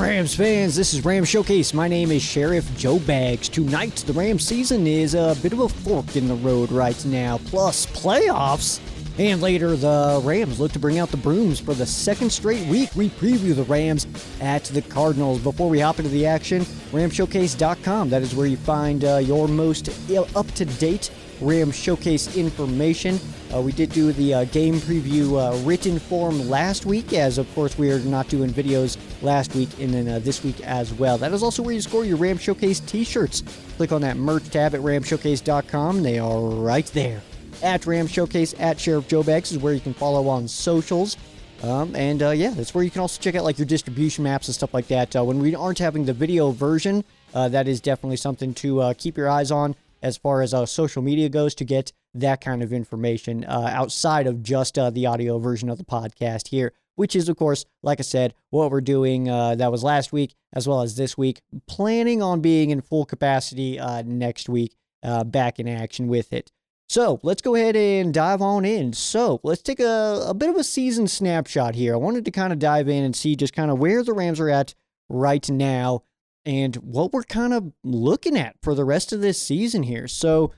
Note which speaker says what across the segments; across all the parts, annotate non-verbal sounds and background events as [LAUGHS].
Speaker 1: Rams fans? This is Rams Showcase. My name is Sheriff Joe Bags. Tonight, the Rams season is a bit of a fork in the road right now, plus playoffs. And later, the Rams look to bring out the brooms for the second straight week. We preview the Rams at the Cardinals. Before we hop into the action, ramshowcase.com. That is where you find uh, your most up to date Ram Showcase information. Uh, we did do the uh, game preview uh, written form last week, as of course we are not doing videos last week and then uh, this week as well. That is also where you score your Ram Showcase t shirts. Click on that merch tab at ramshowcase.com. They are right there. At Ram Showcase, at Sheriff Joe Bags is where you can follow on socials. Um, and uh, yeah, that's where you can also check out like your distribution maps and stuff like that. Uh, when we aren't having the video version, that is definitely something to keep your eyes on as far as uh, social media goes to get that kind of information uh, outside of just uh, the audio version of the podcast here, which is, of course, like I said, what we're doing. Uh, that was last week as well as this week. Planning on being in full capacity uh, next week, uh, back in action with it. So let's go ahead and dive on in. So let's take a, a bit of a season snapshot here. I wanted to kind of dive in and see just kind of where the Rams are at right now and what we're kind of looking at for the rest of this season here. So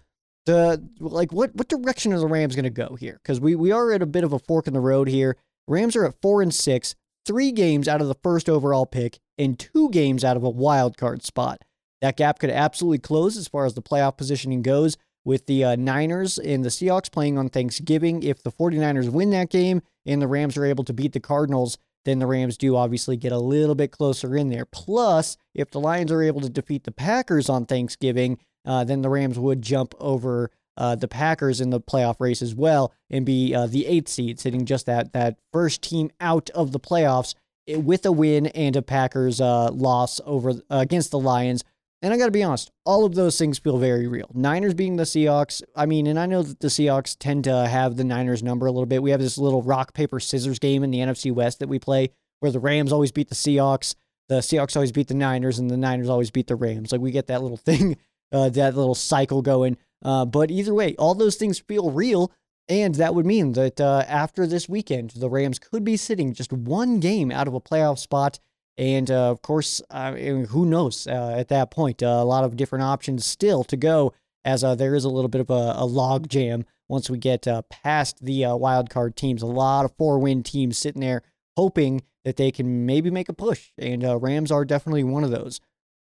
Speaker 1: the like what what direction are the Rams going to go here? Because we we are at a bit of a fork in the road here. Rams are at four and six, three games out of the first overall pick, and two games out of a wild card spot. That gap could absolutely close as far as the playoff positioning goes. With the uh, Niners and the Seahawks playing on Thanksgiving, if the 49ers win that game and the Rams are able to beat the Cardinals, then the Rams do obviously get a little bit closer in there. Plus, if the Lions are able to defeat the Packers on Thanksgiving, uh, then the Rams would jump over uh, the Packers in the playoff race as well and be uh, the eighth seed, sitting just that that first team out of the playoffs eh, with a win and a Packers uh, loss over against the Lions. And I got to be honest, all of those things feel very real. Niners being the Seahawks. I mean, and I know that the Seahawks tend to have the Niners number a little bit. We have this little rock, paper, scissors game in the NFC West that we play where the Rams always beat the Seahawks, the Seahawks always beat the Niners, and the Niners always beat the Rams. Like we get that little [LAUGHS] thing, uh, that little cycle going. Uh, but either way, all those things feel real. And that would mean that uh, after this weekend, the Rams could be sitting just one game out of a playoff spot and uh, of course, uh, who knows uh, at that point? Uh, a lot of different options still to go, as uh, there is a little bit of a, a log jam once we get uh, past the wild card teams. A lot of four win teams sitting there hoping that they can maybe make a push, and Rams are definitely one of those.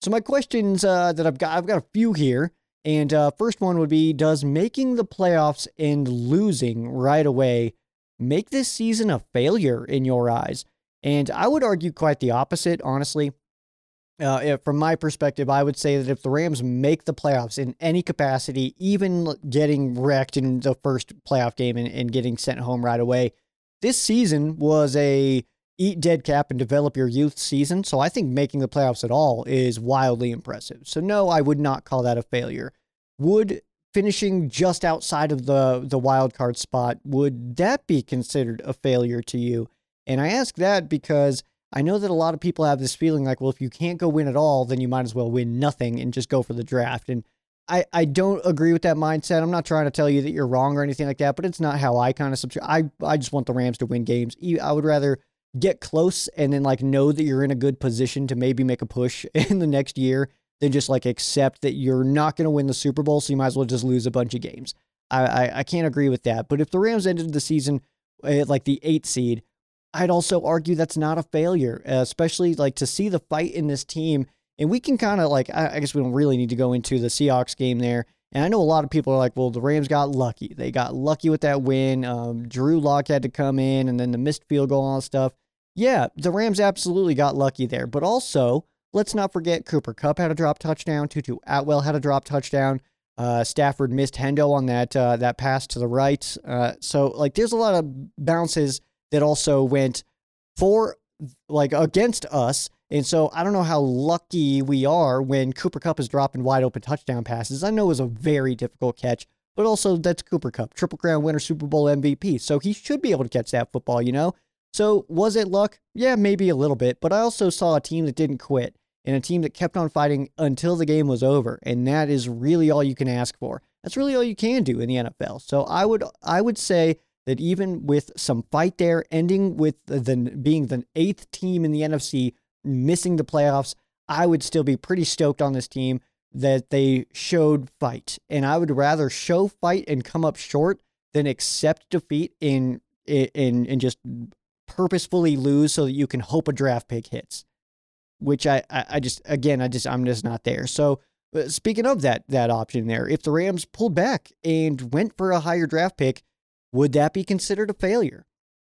Speaker 1: So my questions that I've got, I've got a few here. And first one would be Does making the playoffs and losing right away make this season a failure in your eyes? And I would argue quite the opposite, honestly. Uh, from my perspective, I would say that if the Rams make the playoffs in any capacity, even getting wrecked in the first playoff game and, and getting sent home right away, this season was a eat dead cap and develop your youth season. So I think making the playoffs at all is wildly impressive. So no, I would not call that a failure. Would finishing just outside of the the wild card spot would that be considered a failure to you? And I ask that because I know that a lot of people have this feeling like, well, if you can't go win at all, then you might as well win nothing and just go for the draft. And I, I don't agree with that mindset. I'm not trying to tell you that you're wrong or anything like that, but it's not how I kind of subscribe. I, I just want the Rams to win games. I would rather get close and then like know that you're in a good position to maybe make a push [LAUGHS] in the next year than just like accept that you're not going to win the Super Bowl. So you might as well just lose a bunch of games. I, I, I can't agree with that. But if the Rams ended the season at like the eighth seed, I'd also argue that's not a failure, especially like to see the fight in this team. And we can kind of like, I guess we don't really need to go into the Seahawks game there. And I know a lot of people are like, well, the Rams got lucky. They got lucky with that win. Um, Drew Lock had to come in and then the missed field goal and stuff. Yeah, the Rams absolutely got lucky there. But also, let's not forget Cooper Kupp had a drop touchdown. Tutu Atwell had a drop touchdown. Uh, Stafford missed Hendo on that uh, that pass to the right. Uh, so like, there's a lot of bounces that also went for like against us. And so I don't know how lucky we are when Cooper Kupp is dropping wide open touchdown passes. I know it was a very difficult catch, but also that's Cooper Kupp, Triple Crown winner, Super Bowl MVP. So he should be able to catch that football, you know? So was it luck? Yeah, maybe a little bit, but I also saw a team that didn't quit and a team that kept on fighting until the game was over. And that is really all you can ask for. That's really all you can do in the NFL. So I would I would say that even with some fight there, ending with the, being the eighth team in the NFC, missing the playoffs, I would still be pretty stoked on this team that they showed fight. And I would rather show fight and come up short than accept defeat in in and just purposefully lose so that you can hope a draft pick hits. Which I, I, I just again I just I'm just not there. So uh, speaking of that that option there, if the Rams pulled back and went for a higher draft pick, would that be considered a failure?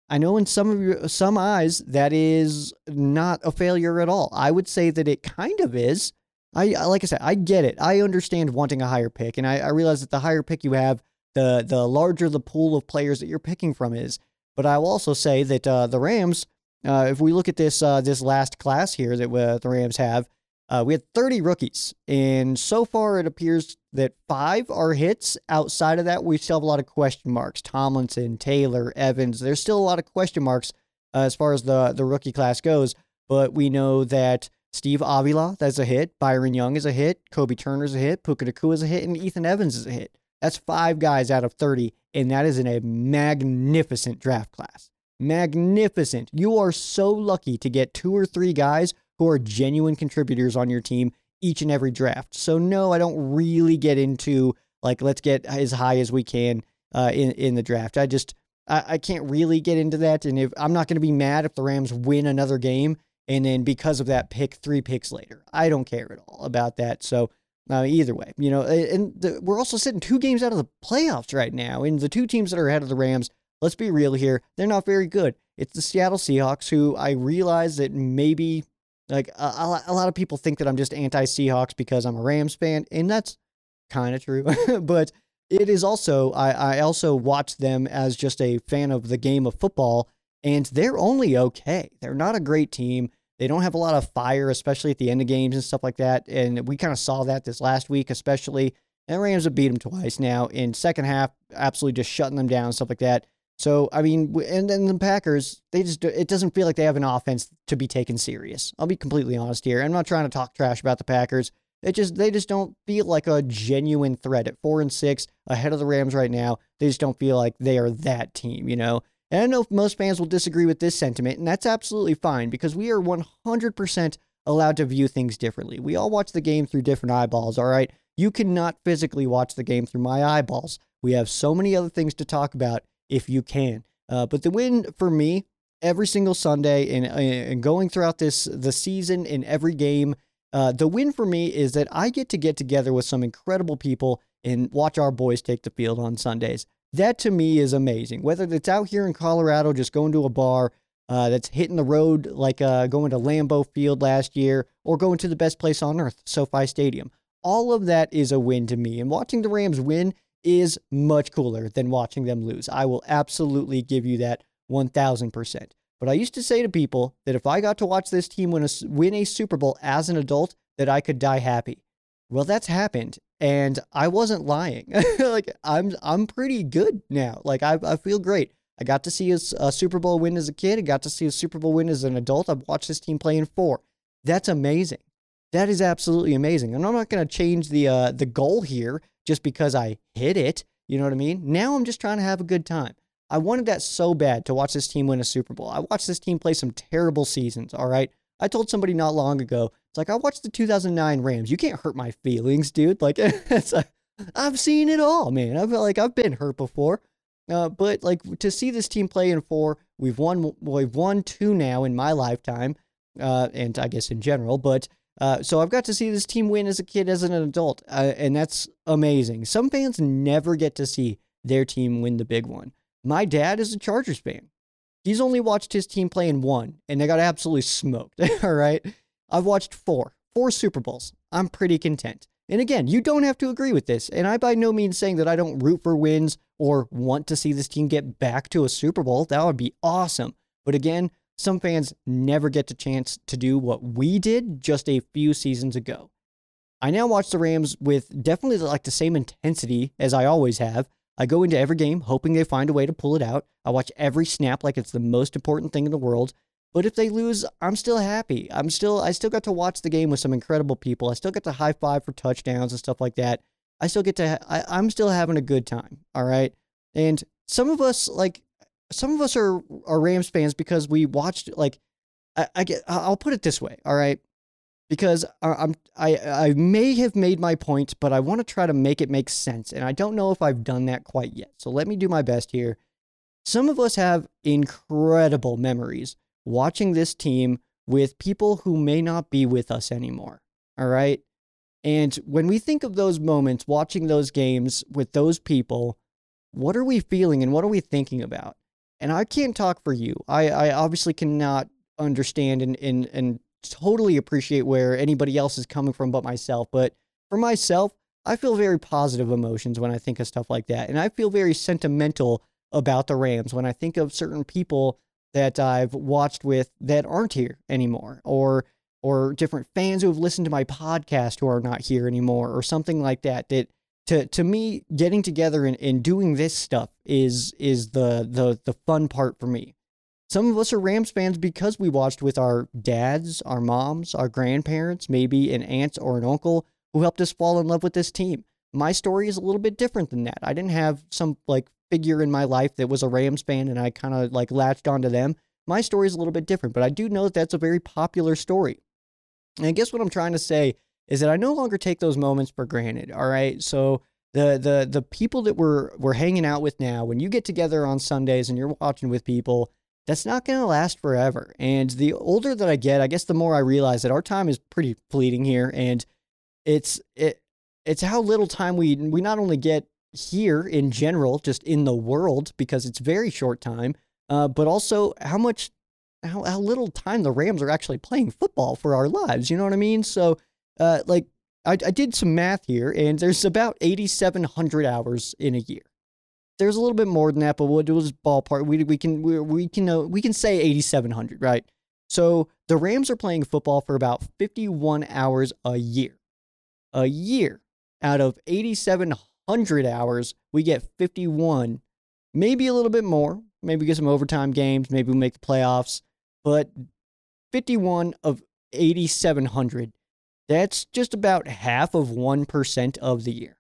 Speaker 1: I know in some of your some eyes that is not a failure at all. I would say that it kind of is. I like I said, I get it. I understand wanting a higher pick, and I, I realize that the higher pick you have, the the larger the pool of players that you're picking from is. But I will also say that uh, the Rams, uh, if we look at this uh, this last class here that uh, the Rams have, uh, we had 30 rookies, and so far it appears that five are hits. Outside of that, we still have a lot of question marks. Tomlinson, Taylor, Evans. There's still a lot of question marks uh, as far as the the rookie class goes. But we know that Steve Avila, that's a hit. Byron Young is a hit. Kobie Turner's a hit. Puka Nacua is a hit. And Ethan Evans is a hit. That's five guys out of 30. And that is in a magnificent draft class. Magnificent. You are so lucky to get two or three guys who are genuine contributors on your team each and every draft. So, no, I don't really get into like, let's get as high as we can uh, in, in the draft. I just, I, I can't really get into that. And if I'm not going to be mad if the Rams win another game and then because of that pick three picks later. I don't care at all about that. So uh, either way, you know, and the, we're also sitting two games out of the playoffs right now, and the two teams that are ahead of the Rams. Let's be real here; they're not very good. It's the Seattle Seahawks, who I realize that maybe like a, a lot of people think that I'm just anti Seahawks because I'm a Rams fan, and that's kind of true. [LAUGHS] but it is also I, I also watch them as just a fan of the game of football, and they're only okay. They're not a great team. They don't have a lot of fire, especially at the end of games and stuff like that. And we kind of saw that this last week, especially. And Rams have beat them twice now in second half, absolutely just shutting them down, stuff like that. So I mean, and then the Packers, they just it doesn't feel like they have an offense to be taken serious. I'll be completely honest here. I'm not trying to talk trash about the Packers. It just they just don't feel like a genuine threat at four and six ahead of the Rams right now. They just don't feel like they are that team, you know. And I know most fans will disagree with this sentiment, and that's absolutely fine because we are 100% allowed to view things differently. We all watch the game through different eyeballs, all right? You cannot physically watch the game through my eyeballs. We have so many other things to talk about if you can. Uh, but the win for me every single Sunday and, and going throughout this the season in every game, uh, the win for me is that I get to get together with some incredible people and watch our boys take the field on Sundays. That to me is amazing. Whether it's out here in Colorado, just going to a bar uh, that's hitting the road, like uh, going to Lambeau Field last year, or going to the best place on earth, SoFi Stadium. All of that is a win to me. And watching the Rams win is much cooler than watching them lose. I will absolutely give you that 1000%. But I used to say to people that if I got to watch this team win a, win a Super Bowl as an adult, that I could die happy. Well, that's happened and I wasn't lying. [LAUGHS] like I'm I'm pretty good now. Like I I feel great. I got to see a, a, Super Bowl win as a kid. I got to see a Super Bowl win as an adult. I've watched this team play in four. That's amazing. That is absolutely amazing. And I'm not going to change the uh, the goal here just because I hit it. You know what I mean? Now I'm just trying to have a good time. I wanted that so bad to watch this team win a Super Bowl. I watched this team play some terrible seasons. All right. I told somebody not long ago, it's like I watched the 2009 Rams. You can't hurt my feelings, dude. Like [LAUGHS] it's I've seen it all, man. I feel like I've been hurt before. Uh, but like to see this team play in four, we've won we've won two now in my lifetime, uh, and I guess in general. But uh, so I've got to see this team win as a kid, as an adult, uh, and that's amazing. Some fans never get to see their team win the big one. My dad is a Chargers fan. He's only watched his team play in one, and they got absolutely smoked. [LAUGHS] all right. I've watched four, four Super Bowls. I'm pretty content. And again, you don't have to agree with this. And I by no means saying that I don't root for wins or want to see this team get back to a Super Bowl. That would be awesome. But again, some fans never get the chance to do what we did just a few seasons ago. I now watch the Rams with definitely like the same intensity as I always have, I go into every game hoping they find a way to pull it out. I watch every snap like it's the most important thing in the world. But if they lose, I'm still happy. I'm still I still got to watch the game with some incredible people. I still get to high five for touchdowns and stuff like that. I still get to I, I'm still having a good time. All right. And some of us like some of us are are Rams fans because we watched like I, I get. I'll put it this way. All right, because I'm I I may have made my point, but I want to try to make it make sense, and I don't know if I've done that quite yet. So let me do my best here. Some of us have incredible memories watching this team with people who may not be with us anymore. All right. And when we think of those moments, watching those games with those people, what are we feeling and what are we thinking about? And I can't talk for you. I, I obviously cannot understand and, and, and totally appreciate where anybody else is coming from but myself. But for myself, I feel very positive emotions when I think of stuff like that. And I feel very sentimental about the Rams when I think of certain people that I've watched with that aren't here anymore or or different fans who have listened to my podcast who are not here anymore or something like that that to to me getting together and, and doing this stuff is is the the the fun part for me. Some of us are rams fans because we watched with our dads our moms our grandparents maybe an aunt or an uncle who helped us fall in love with this team. My story is a little bit different than that. I didn't have some like figure in my life that was a rams fan and i kind of like latched onto them. My story is a little bit different but i do know that that's a very popular story. And I guess what I'm trying to say is that I no longer take those moments for granted. All right. So the the the people that we're we're hanging out with now, when you get together on Sundays and you're watching with people, that's not going to last forever. And the older that I get, I guess the more I realize that our time is pretty fleeting here, and it's it it's how little time we we not only get here in general, just in the world, because it's very short time, uh, but also how much how, how little time the Rams are actually playing football for our lives. You know what I mean? So, uh, like, I, I did some math here, and there's about 8,700 hours in a year. There's a little bit more than that, but we'll do this ballpark. We, we can we, we can uh, we can say 8,700, right? So the Rams are playing football for about 51 hours a year. A year out of 8,700 hours, we get 51, maybe a little bit more. Maybe we get some overtime games. Maybe we make the playoffs but 51 of 8,700, that's just about half of 1% of the year,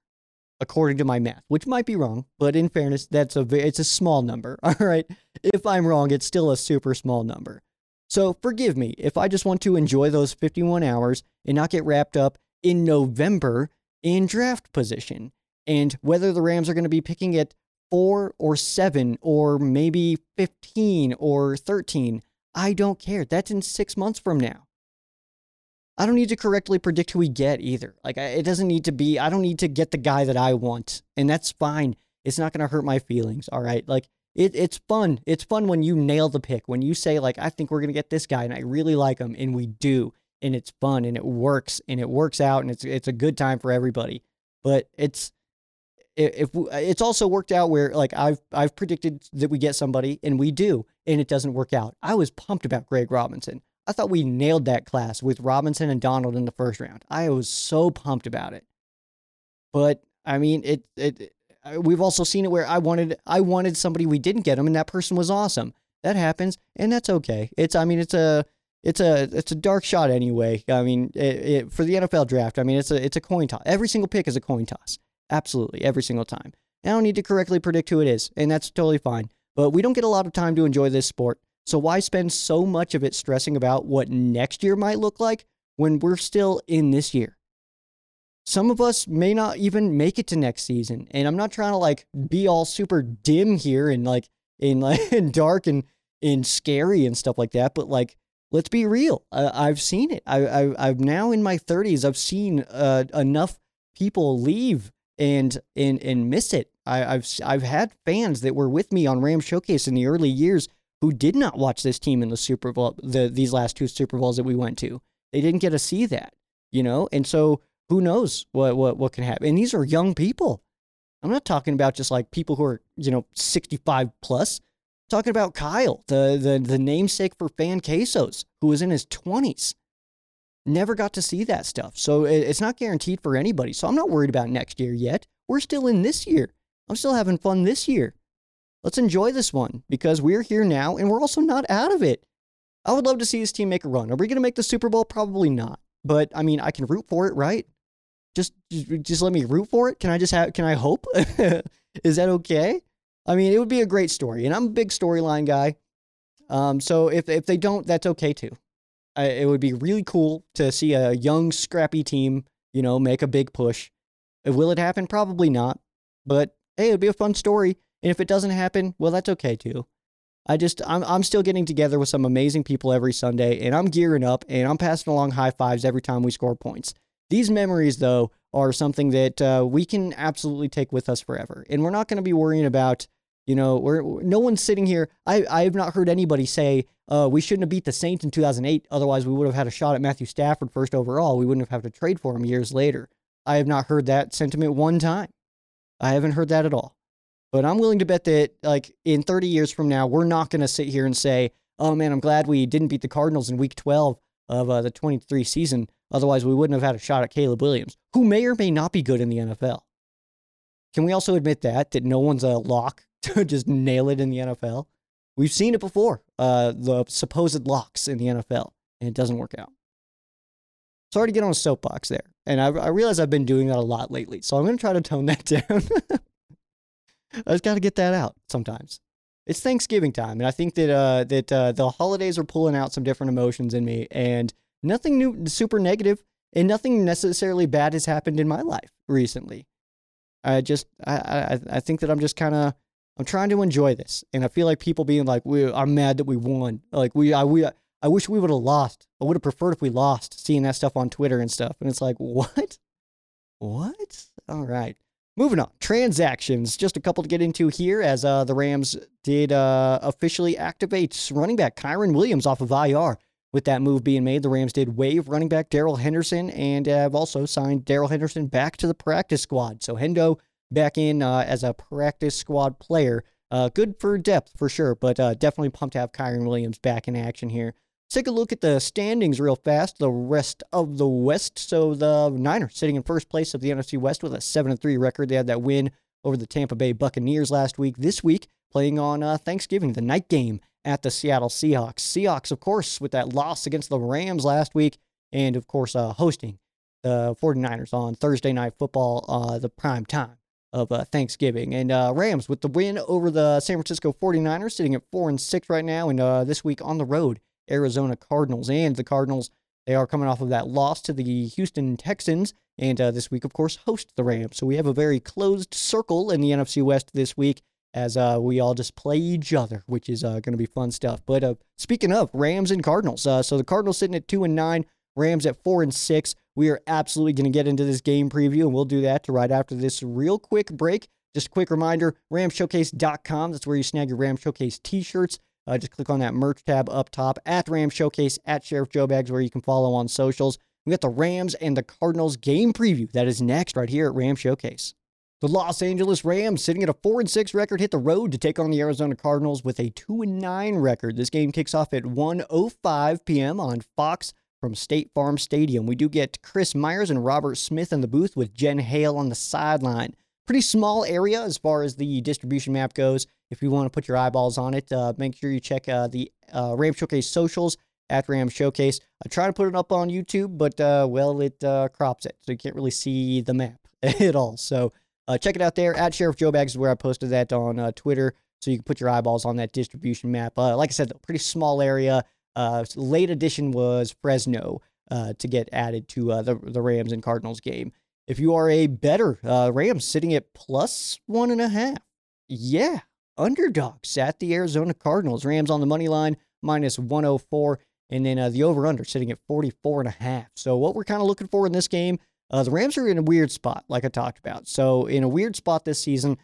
Speaker 1: according to my math, which might be wrong, but in fairness, that's a, it's a small number. [LAUGHS] All right. If I'm wrong, it's still a super small number. So forgive me if I just want to enjoy those 51 hours and not get wrapped up in November in draft position and whether the Rams are going to be picking at four or seven or maybe 15 or 13. I don't care. That's in six months from now. I don't need to correctly predict who we get either. Like, it doesn't need to be, I don't need to get the guy that I want. And that's fine. It's not going to hurt my feelings. All right. Like, it, it's fun. It's fun when you nail the pick, when you say, like, I think we're going to get this guy and I really like him. And we do. And it's fun and it works and it works out and it's, it's a good time for everybody. But it's, if, it's also worked out where like I've I've predicted that we get somebody and we do and it doesn't work out. I was pumped about Greg Robinson. I thought we nailed that class with Robinson and Donald in the first round. I was so pumped about it. But I mean, it it we've also seen it where I wanted I wanted somebody we didn't get him and that person was awesome. That happens and that's okay. It's I mean it's a it's a it's a dark shot anyway. I mean, it, it, for the NFL draft, I mean it's a it's a coin toss. Every single pick is a coin toss. Absolutely, every single time. I don't need to correctly predict who it is, and that's totally fine. But we don't get a lot of time to enjoy this sport. So why spend so much of it stressing about what next year might look like when we're still in this year? Some of us may not even make it to next season. And I'm not trying to like be all super dim here and like in like [LAUGHS] in dark and in scary and stuff like that, but like let's be real. I, have seen it. I, I, I'm now in my 30s. I've seen uh, enough people leave and and and miss it. I, have I've had fans that were with me on Ram Showcase in the early years who did not watch this team in the Super Bowl, the these last two Super Bowls that we went to. They didn't get to see that, you know, and so who knows what what what can happen. And these are young people. I'm not talking about just like people who are you know 65 plus. I'm talking about Kyle, the the the namesake for Fan Quesos, who was in his 20s never got to see that stuff. So it's not guaranteed for anybody. So I'm not worried about next year yet. We're still in this year. I'm still having fun this year. Let's enjoy this one because we're here now and we're also not out of it. I would love to see this team make a run. Are we going to make the Super Bowl? Probably not. But I mean, I can root for it, right? Just, just, let me root for it. Can I just have? Can I hope? [LAUGHS] Is that okay? I mean, it would be a great story, and I'm a big storyline guy. Um, so if if they don't, that's okay too. I, it would be really cool to see a young, scrappy team, you know, make a big push. Will it happen? Probably not. But hey, it'd be a fun story. And if it doesn't happen, well, that's okay too. I just I'm I'm still getting together with some amazing people every Sunday, and I'm gearing up and I'm passing along high fives every time we score points. These memories, though, are something that uh, we can absolutely take with us forever, and we're not going to be worrying about. You know, we're no one's sitting here. I I have not heard anybody say uh, we shouldn't have beat the Saints in 2008. Otherwise, we would have had a shot at Matthew Stafford first overall. We wouldn't have had to trade for him years later. I have not heard that sentiment one time. I haven't heard that at all. But I'm willing to bet that, like, in 30 years from now, we're not going to sit here and say, oh man, I'm glad we didn't beat the Cardinals in week 12 of uh, the 23 season. Otherwise, we wouldn't have had a shot at Caleb Williams, who may or may not be good in the NFL. Can we also admit that, that no one's a lock [LAUGHS] to just nail it in the NFL? We've seen it before, uh, the supposed locks in the NFL, and it doesn't work out. Sorry to get on a soapbox there. And I, I realize I've been doing that a lot lately, so I'm going to try to tone that [LAUGHS] down. I just got to get that out sometimes. It's Thanksgiving time, and I think that uh, that uh, the holidays are pulling out some different emotions in me, and nothing new, super negative, and nothing necessarily bad has happened in my life recently. I just, I, I, I think that I'm just kind of, I'm trying to enjoy this, and I feel like people being like, "We, I'm mad that we won." Like we, I, we, I wish we would have lost. I would have preferred if we lost. Seeing that stuff on Twitter and stuff, and it's like, what? What? All right. Moving on, transactions. Just a couple to get into here as uh, the Rams did uh, officially activate running back Kyren Williams off of IR. With that move being made, the Rams did waive running back Darrell Henderson and have also signed Darrell Henderson back to the practice squad. So Hendo back in uh, as a practice squad player. Uh, good for depth for sure, but uh, definitely pumped to have Kyren Williams back in action here. Take a look at the standings real fast. The rest of the West. So the Niners sitting in first place of the NFC West with a 7 and 3 record. They had that win over the Tampa Bay Buccaneers last week. This week, playing on uh, Thanksgiving, the night game at the Seattle Seahawks. Seahawks, of course, with that loss against the Rams last week, and of course, uh, hosting the 49ers on Thursday Night Football, uh, the prime time of uh, Thanksgiving. And uh, Rams with the win over the San Francisco 49ers, sitting at 4 and 6 right now, and uh, this week on the road Arizona Cardinals. And the Cardinals, they are coming off of that loss to the Houston Texans. And uh, this week, of course, host the Rams. So we have a very closed circle in the NFC West this week as uh, we all just play each other, which is uh, going to be fun stuff. But uh, speaking of Rams and Cardinals, uh, so the Cardinals sitting at two and nine, Rams at four and six. We are absolutely going to get into this game preview, and we'll do that right after this real quick break. Just a quick reminder ramshowcase.com. That's where you snag your Ram Showcase t shirts. Uh, just click on that merch tab up top at Ram Showcase at Sheriff Joe Bags, where you can follow on socials. We got the Rams and the Cardinals game preview that is next right here at Ram Showcase. The Los Angeles Rams, sitting at a 4 and 6 record, hit the road to take on the Arizona Cardinals with a 2 and 9 record. This game kicks off at 1:05 p.m. on Fox from State Farm Stadium. We do get Chris Myers and Robert Smith in the booth with Jen Hale on the sideline pretty small area as far as the distribution map goes. If you want to put your eyeballs on it, uh, make sure you check uh, the uh, Ram Showcase socials at Ram Showcase. I try to put it up on YouTube, but uh, well, it uh, crops it, so you can't really see the map [LAUGHS] at all. So uh, check it out there at Sheriff Joe Bags is where I posted that on Twitter, so you can put your eyeballs on that distribution map. like I said, pretty small area. late edition was Fresno to get added to the the Rams and Cardinals game. If you are a better uh, Rams sitting at plus one and a half, yeah, underdogs at the Arizona Cardinals. Rams on the money line minus 104, and then uh, the over under sitting at 44 and a half. So what we're kind of looking for in this game, uh, the Rams are in a weird spot, like I talked about. So in a weird spot this season,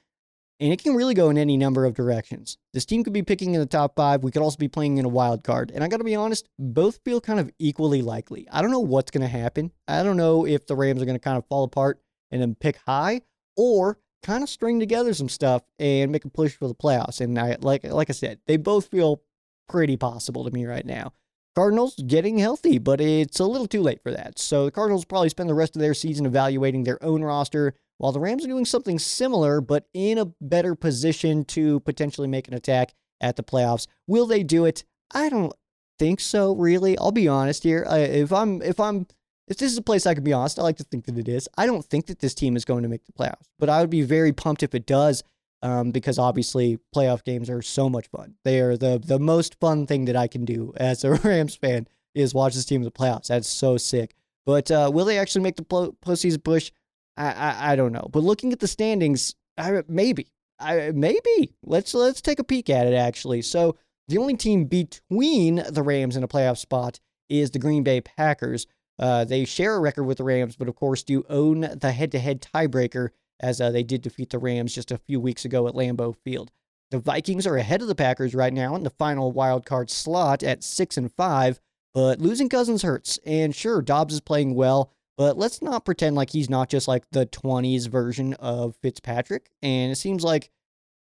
Speaker 1: and it can really go in any number of directions. This team could be picking in the top five. We could also be playing in a wild card. And I got to be honest, both feel kind of equally likely. I don't know what's going to happen. I don't know if the Rams are going to kind of fall apart and then pick high or kind of string together some stuff and make a push for the playoffs. And I like like I said, they both feel pretty possible to me right now. Cardinals getting healthy, but it's a little too late for that. So the Cardinals probably spend the rest of their season evaluating their own roster, while the Rams are doing something similar, but in a better position to potentially make an attack at the playoffs. Will they do it? I don't think so, really. I'll be honest here. if I'm, if I'm, if this is a place I can be honest, I like to think that it is. I don't think that this team is going to make the playoffs, but I would be very pumped if it does, um, because obviously playoff games are so much fun. They are the the most fun thing that I can do [LAUGHS] as a Rams fan is watch this team in the playoffs. That's so sick. But uh, will they actually make the postseason push? I, I, I don't know. But looking at the standings, I, maybe, I maybe let's let's take a peek at it actually. So the only team between the Rams and a playoff spot is the Green Bay Packers. Uh, they share a record with the Rams, but of course do own the head-to-head tiebreaker as uh, they did defeat the Rams just a few weeks ago at Lambeau Field. The Vikings are ahead of the Packers right now in the final wild card slot at six and five, but losing Cousins hurts. And sure, Dobbs is playing well, but let's not pretend like he's not just like the 20s version of Fitzpatrick. And it seems like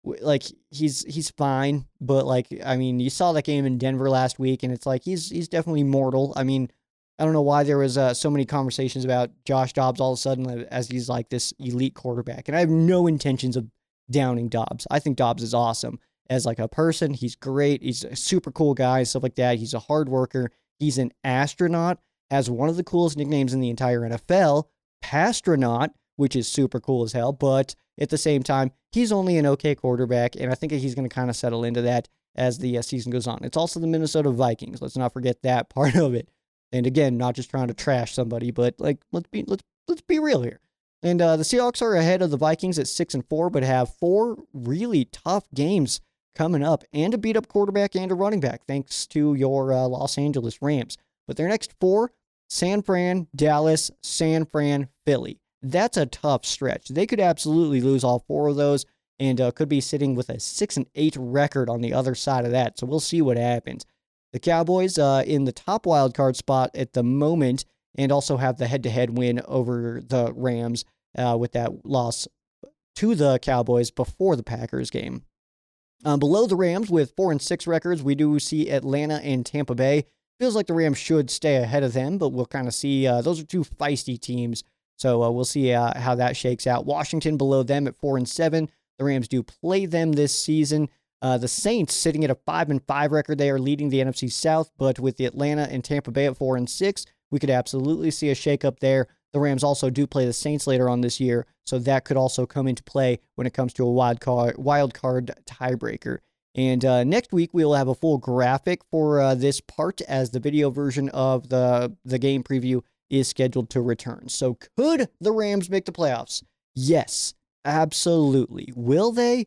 Speaker 1: like he's he's fine, but like I mean, you saw that game in Denver last week, and it's like he's he's definitely mortal. I mean, I don't know why there was uh, so many conversations about Josh Dobbs all of a sudden uh, as he's like this elite quarterback, and I have no intentions of downing Dobbs. I think Dobbs is awesome as like a person. He's great. He's a super cool guy, stuff like that. He's a hard worker. He's an astronaut. Has one of the coolest nicknames in the entire NFL, Passtronaut, which is super cool as hell. But at the same time, he's only an okay quarterback, and I think he's going to kind of settle into that as the uh, season goes on. It's also the Minnesota Vikings. Let's not forget that [LAUGHS] part of it. And again, not just trying to trash somebody, but like let's be let's let's be real here. And uh, the Seahawks are ahead of the Vikings at six and four, but have four really tough games coming up, and a beat up quarterback and a running back, thanks to your uh, Los Angeles Rams. But their next four: San Fran, Dallas, San Fran, Philly. That's a tough stretch. They could absolutely lose all four of those and uh, could be sitting with a six and eight record on the other side of that. So we'll see what happens. The Cowboys uh, in the top wild card spot at the moment, and also have the head-to-head win over the Rams uh, with that loss to the Cowboys before the Packers game. Um, below the Rams with four and six records, we do see Atlanta and Tampa Bay. Feels like the Rams should stay ahead of them, but we'll kind of see. Uh, those are two feisty teams so uh, we'll see uh, how that shakes out. Washington below them at four and seven. The Rams do play them this season. Uh, the Saints sitting at a five and five record. They are leading the NFC South, but with the Atlanta and Tampa Bay at four and six, we could absolutely see a shakeup there. The Rams also do play the Saints later on this year, so that could also come into play when it comes to a wild card wild card tiebreaker. And uh, next week we will have a full graphic for uh, this part as the video version of the the game preview is scheduled to return. So could the Rams make the playoffs? Yes, absolutely. Will they?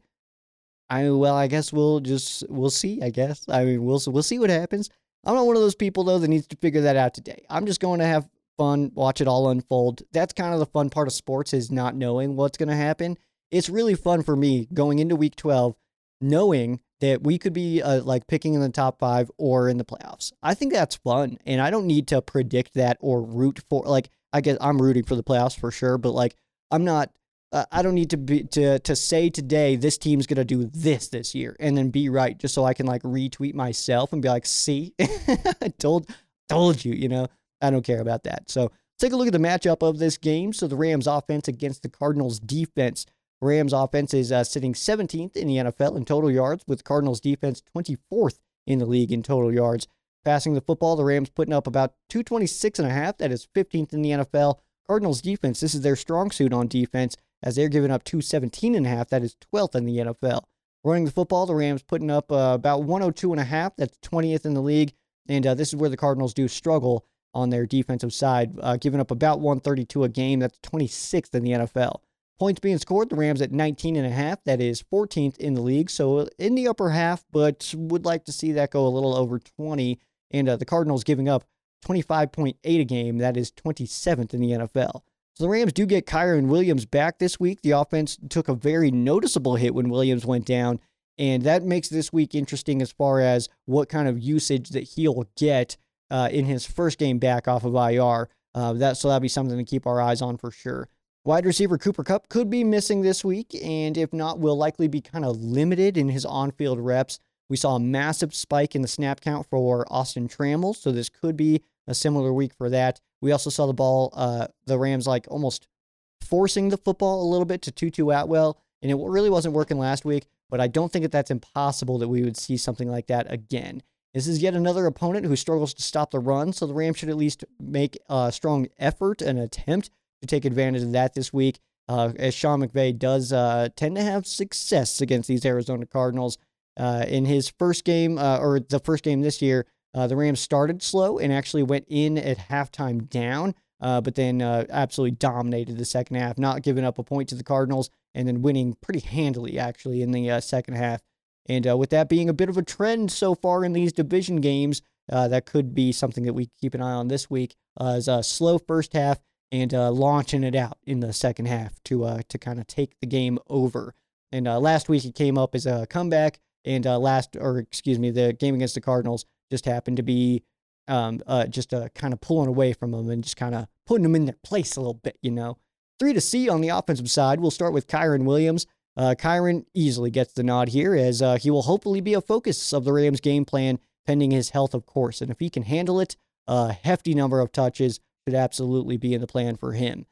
Speaker 1: I well, I guess we'll just we'll see. I guess I mean we'll we'll see what happens. I'm not one of those people though that needs to figure that out today. I'm just going to have fun, watch it all unfold. That's kind of the fun part of sports is not knowing what's going to happen. It's really fun for me going into week 12 knowing that we could be uh, like picking in the top five or in the playoffs. I think that's fun, and I don't need to predict that or root for. Like, I guess I'm rooting for the playoffs for sure, but like, I'm not. Uh, I don't need to be to to say today this team's gonna do this this year and then be right just so I can like retweet myself and be like, see, [LAUGHS] I told told you, you know. I don't care about that. So take a look at the matchup of this game. So the Rams offense against the Cardinals defense. Rams offense is uh, sitting 17th in the NFL in total yards, with Cardinals defense 24th in the league in total yards. Passing the football, the Rams putting up about 226 and a half. That is 15th in the NFL. Cardinals defense, this is their strong suit on defense, as they're giving up 217 and a half. That is 12th in the NFL. Running the football, the Rams putting up uh, about 102 and a half. That's 20th in the league. And uh, this is where the Cardinals do struggle on their defensive side, uh, giving up about 132 a game. That's 26th in the NFL. Points being scored, the Rams at 19 and a half. That is 14th in the league, so in the upper half, but would like to see that go a little over 20. And uh, the Cardinals giving up 25.8 a game. That is 27th in the NFL. So the Rams do get Kyren Williams back this week. The offense took a very noticeable hit when Williams went down, and that makes this week interesting as far as what kind of usage that he'll get uh, in his first game back off of IR. Uh, that so that'll be something to keep our eyes on for sure. Wide receiver Cooper Kupp could be missing this week, and if not, will likely be kind of limited in his on field reps. We saw a massive spike in the snap count for Austin Trammell, so this could be a similar week for that. We also saw the ball, uh, the Rams like almost forcing the football a little bit to Tutu Atwell, and it really wasn't working last week, but I don't think that that's impossible that we would see something like that again. This is yet another opponent who struggles to stop the run, so the Rams should at least make a strong effort and attempt to take advantage of that this week. Uh, as Sean McVay does uh, tend to have success against these Arizona Cardinals. Uh, in his first game, uh, or the first game this year, Uh, the Rams started slow and actually went in at halftime down, uh, but then absolutely dominated the second half, not giving up a point to the Cardinals, and then winning pretty handily actually in the second half. And with that being a bit of a trend so far in these division games, that could be something that we keep an eye on this week. as a slow first half and launching it out in the second half to uh, to kind of take the game over. And last week it came up as a comeback, and last or excuse me, the game against the Cardinals just happened to be um, uh, just uh, kind of pulling away from them and just kind of putting them in their place a little bit, you know. Three to C on the offensive side. We'll start with Kyren Williams. Uh, Kyren easily gets the nod here as uh, he will hopefully be a focus of the Rams' game plan pending his health, of course. And if he can handle it, a hefty number of touches should absolutely be in the plan for him.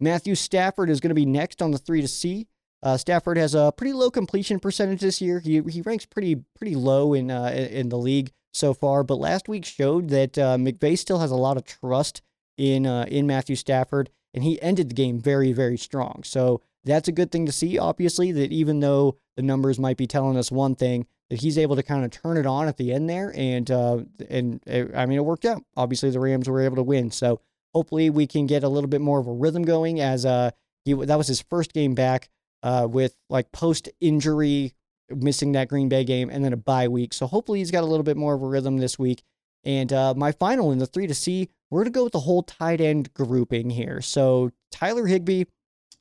Speaker 1: Matthew Stafford is going to be next on the three to C. Uh, Stafford has a pretty low completion percentage this year. He he ranks pretty pretty low in uh, in the league so far, but last week showed that uh, McVay still has a lot of trust in uh, in Matthew Stafford, and he ended the game very very strong. So that's a good thing to see. Obviously, that even though the numbers might be telling us one thing, that he's able to kind of turn it on at the end there, and uh, and it, I mean it worked out. Obviously, the Rams were able to win, so hopefully we can get a little bit more of a rhythm going. As uh, he that was his first game back uh, with like post injury missing that Green Bay game and then a bye week. So hopefully he's got a little bit more of a rhythm this week. And uh, my final in the three to C, we're going to go with the whole tight end grouping here. So Tyler Higbee,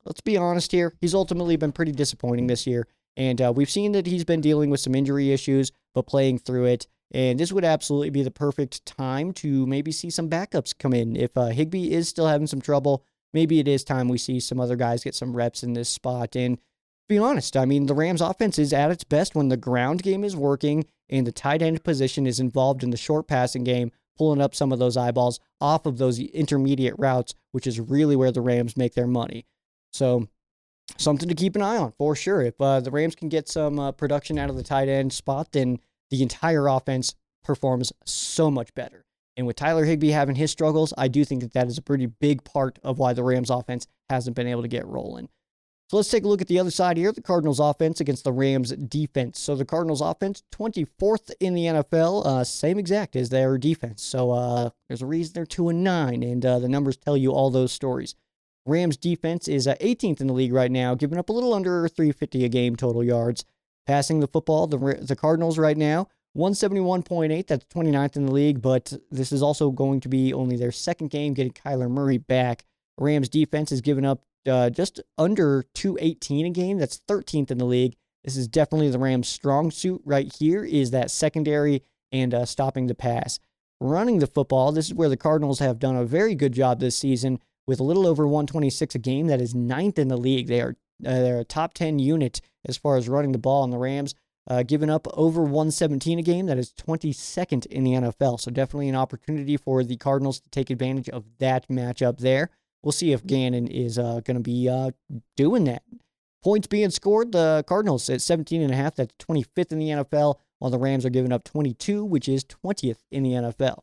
Speaker 1: let's be honest here, he's ultimately been pretty disappointing this year. And uh, we've seen that he's been dealing with some injury issues, but playing through it. And this would absolutely be the perfect time to maybe see some backups come in. If uh, Higbee is still having some trouble, maybe it is time we see some other guys get some reps in this spot. And be honest, I mean, the Rams offense is at its best when the ground game is working and the tight end position is involved in the short passing game, pulling up some of those eyeballs off of those intermediate routes, which is really where the Rams make their money. So, something to keep an eye on for sure. If uh, the Rams can get some uh, production out of the tight end spot, then the entire offense performs so much better. And with Tyler Higbee having his struggles, I do think that that is a pretty big part of why the Rams offense hasn't been able to get rolling. So let's take a look at the other side here the Cardinals offense against the Rams defense. So the Cardinals offense, 24th in the NFL, uh, same exact as their defense. So uh, there's a reason they're 2 and 9, and uh, the numbers tell you all those stories. Rams defense is 18th uh, in the league right now, giving up a little under 350 a game total yards. Passing the football, the, the Cardinals right now, 171.8, that's 29th in the league, but this is also going to be only their second game getting Kyler Murray back. Rams defense has given up uh, just under 218 a game. That's 13th in the league. This is definitely the Rams' strong suit right here is that secondary and uh, stopping the pass. Running the football, this is where the Cardinals have done a very good job this season with a little over 126 a game. That is ninth in the league. They are uh, they're a top 10 unit as far as running the ball, on the Rams uh, giving up over 117 a game. That is 22nd in the NFL. So definitely an opportunity for the Cardinals to take advantage of that matchup there. We'll see if Gannon is uh, going to be uh, doing that. Points being scored, the Cardinals at 17 and a half, that's 25th in the NFL, while the Rams are giving up 22, which is 20th in the NFL.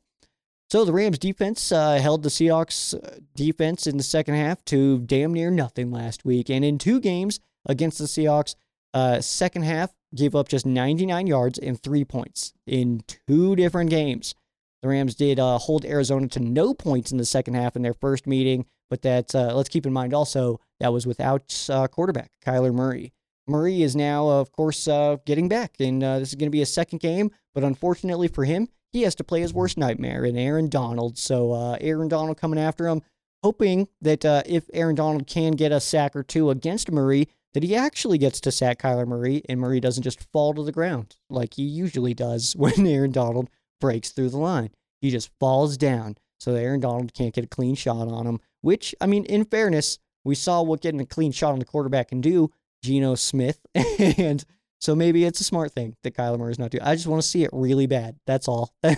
Speaker 1: So the Rams defense uh, held the Seahawks uh, defense in the second half to damn near nothing last week. And in two games against the Seahawks, uh, second half gave up just 99 yards and three points in two different games. The Rams did uh, hold Arizona to no points in the second half in their first meeting, but that uh, let's keep in mind also that was without uh, quarterback Kyler Murray. Murray is now, of course, uh, getting back, and uh, this is going to be a second game. But unfortunately for him, he has to play his worst nightmare in Aaron Donald. So uh, Aaron Donald coming after him, hoping that if Aaron Donald can get a sack or two against Murray, that he actually gets to sack Kyler Murray, and Murray doesn't just fall to the ground like he usually does [LAUGHS] when Aaron Donald breaks through the line. He just falls down so that Aaron Donald can't get a clean shot on him, which, I mean, in fairness, we saw what getting a clean shot on the quarterback can do, Geno Smith. [LAUGHS] and so maybe it's a smart thing that Kyler Murray's not doing. I just want to see it really bad. That's all. [LAUGHS] I,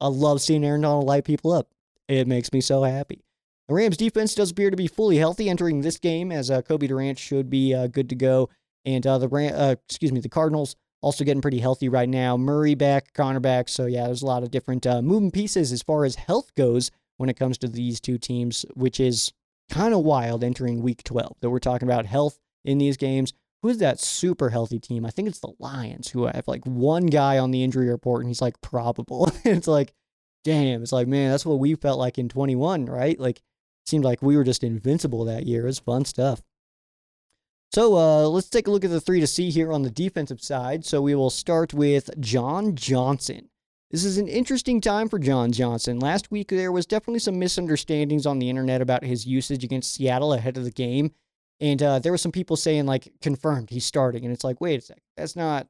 Speaker 1: I love seeing Aaron Donald light people up. It makes me so happy. The Rams defense does appear to be fully healthy entering this game, as uh, Cobie Durant should be uh, good to go. And uh, the Ram- uh, excuse me, the Cardinals also getting pretty healthy right now. Murray back, Connor back. So, yeah, there's a lot of different uh, moving pieces as far as health goes when it comes to these two teams, which is kind of wild entering week 12 that we're talking about health in these games. who's that super healthy team? I think it's the Lions who have like one guy on the injury report and he's like probable. [LAUGHS] it's like, damn, it's like, man, that's what we felt like in 21, right? Like, seemed like we were just invincible that year. It was fun stuff. So uh, let's take a look at the three to see here on the defensive side. So we will start with John Johnson. This is an interesting time for John Johnson. Last week, there was definitely some misunderstandings on the internet about his usage against Seattle ahead of the game. And uh, there were some people saying, like, confirmed he's starting. And it's like, wait a sec, that's not.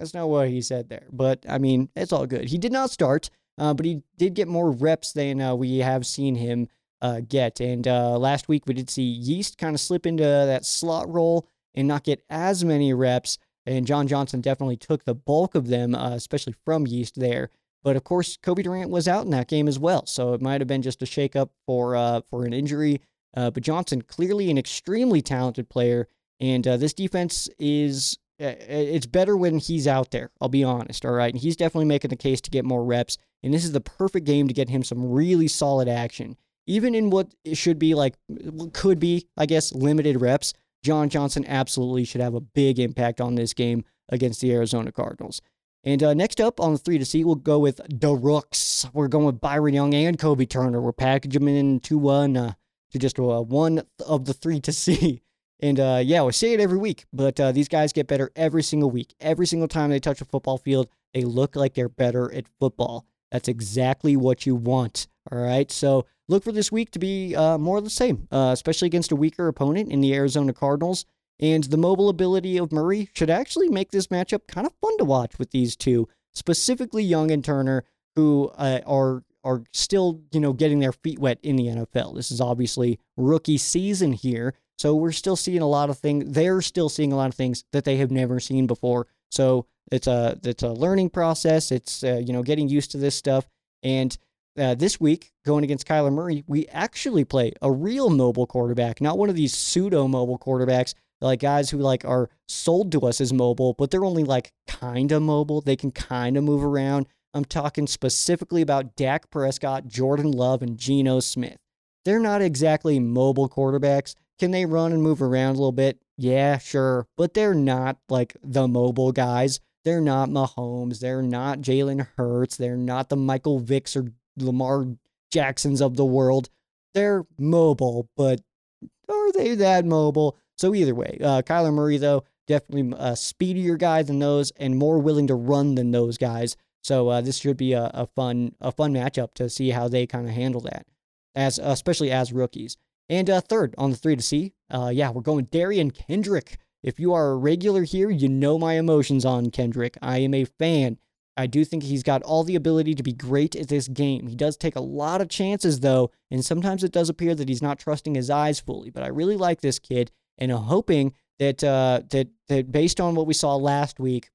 Speaker 1: That's not what he said there. But I mean, it's all good. He did not start, uh, but he did get more reps than uh, we have seen him uh, get. And uh, last week we did see Yeast kind of slip into that slot role and not get as many reps. And John Johnson definitely took the bulk of them, uh, especially from Yeast there. But of course, Cobie Durant was out in that game as well, so it might have been just a shakeup for uh, for an injury. Uh, but Johnson clearly an extremely talented player, and uh, this defense is it's better when he's out there. I'll be honest. All right, and he's definitely making the case to get more reps, and this is the perfect game to get him some really solid action even in what should be like, could be, I guess, limited reps, John Johnson absolutely should have a big impact on this game against the Arizona Cardinals. And uh, next up on the three to see, we'll go with the Rooks. We're going with Byron Young and Kobie Turner. We're packaging them into one uh, to just uh, one of the three to [LAUGHS] see. And uh, yeah, we say it every week, but uh, these guys get better every single week. Every single time they touch a football field, they look like they're better at football. That's exactly what you want. All right. So look for this week to be uh, more of the same, uh, especially against a weaker opponent in the Arizona Cardinals. And the mobile ability of Murray should actually make this matchup kind of fun to watch with these two, specifically Young and Turner, who uh, are are still you know getting their feet wet in the NFL. This is obviously rookie season here, so we're still seeing a lot of things. They're still seeing a lot of things that they have never seen before. So it's a it's a learning process. It's uh, you know getting used to this stuff. And uh, this week, going against Kyler Murray, we actually play a real mobile quarterback, not one of these pseudo mobile quarterbacks, like guys who like are sold to us as mobile, but they're only like kind of mobile. They can kind of move around. I'm talking specifically about Dak Prescott, Jordan Love, and Geno Smith. They're not exactly mobile quarterbacks. Can they run and move around a little bit? Yeah, sure. But they're not like the mobile guys. They're not Mahomes. They're not Jalen Hurts. They're not the Michael Vicks or Lamar Jacksons of the world. They're mobile, but are they that mobile? So either way, uh, Kyler Murray though definitely a speedier guy than those and more willing to run than those guys. So uh, this should be a, a fun a fun matchup to see how they kind of handle that, as especially as rookies. And uh, third on the three to see, uh, yeah, we're going Derion Kendrick. If you are a regular here, you know my emotions on Kendrick. I am a fan. I do think he's got all the ability to be great at this game. He does take a lot of chances, though, and sometimes it does appear that he's not trusting his eyes fully. But I really like this kid, and I'm hoping that uh, that that based on what we saw last week,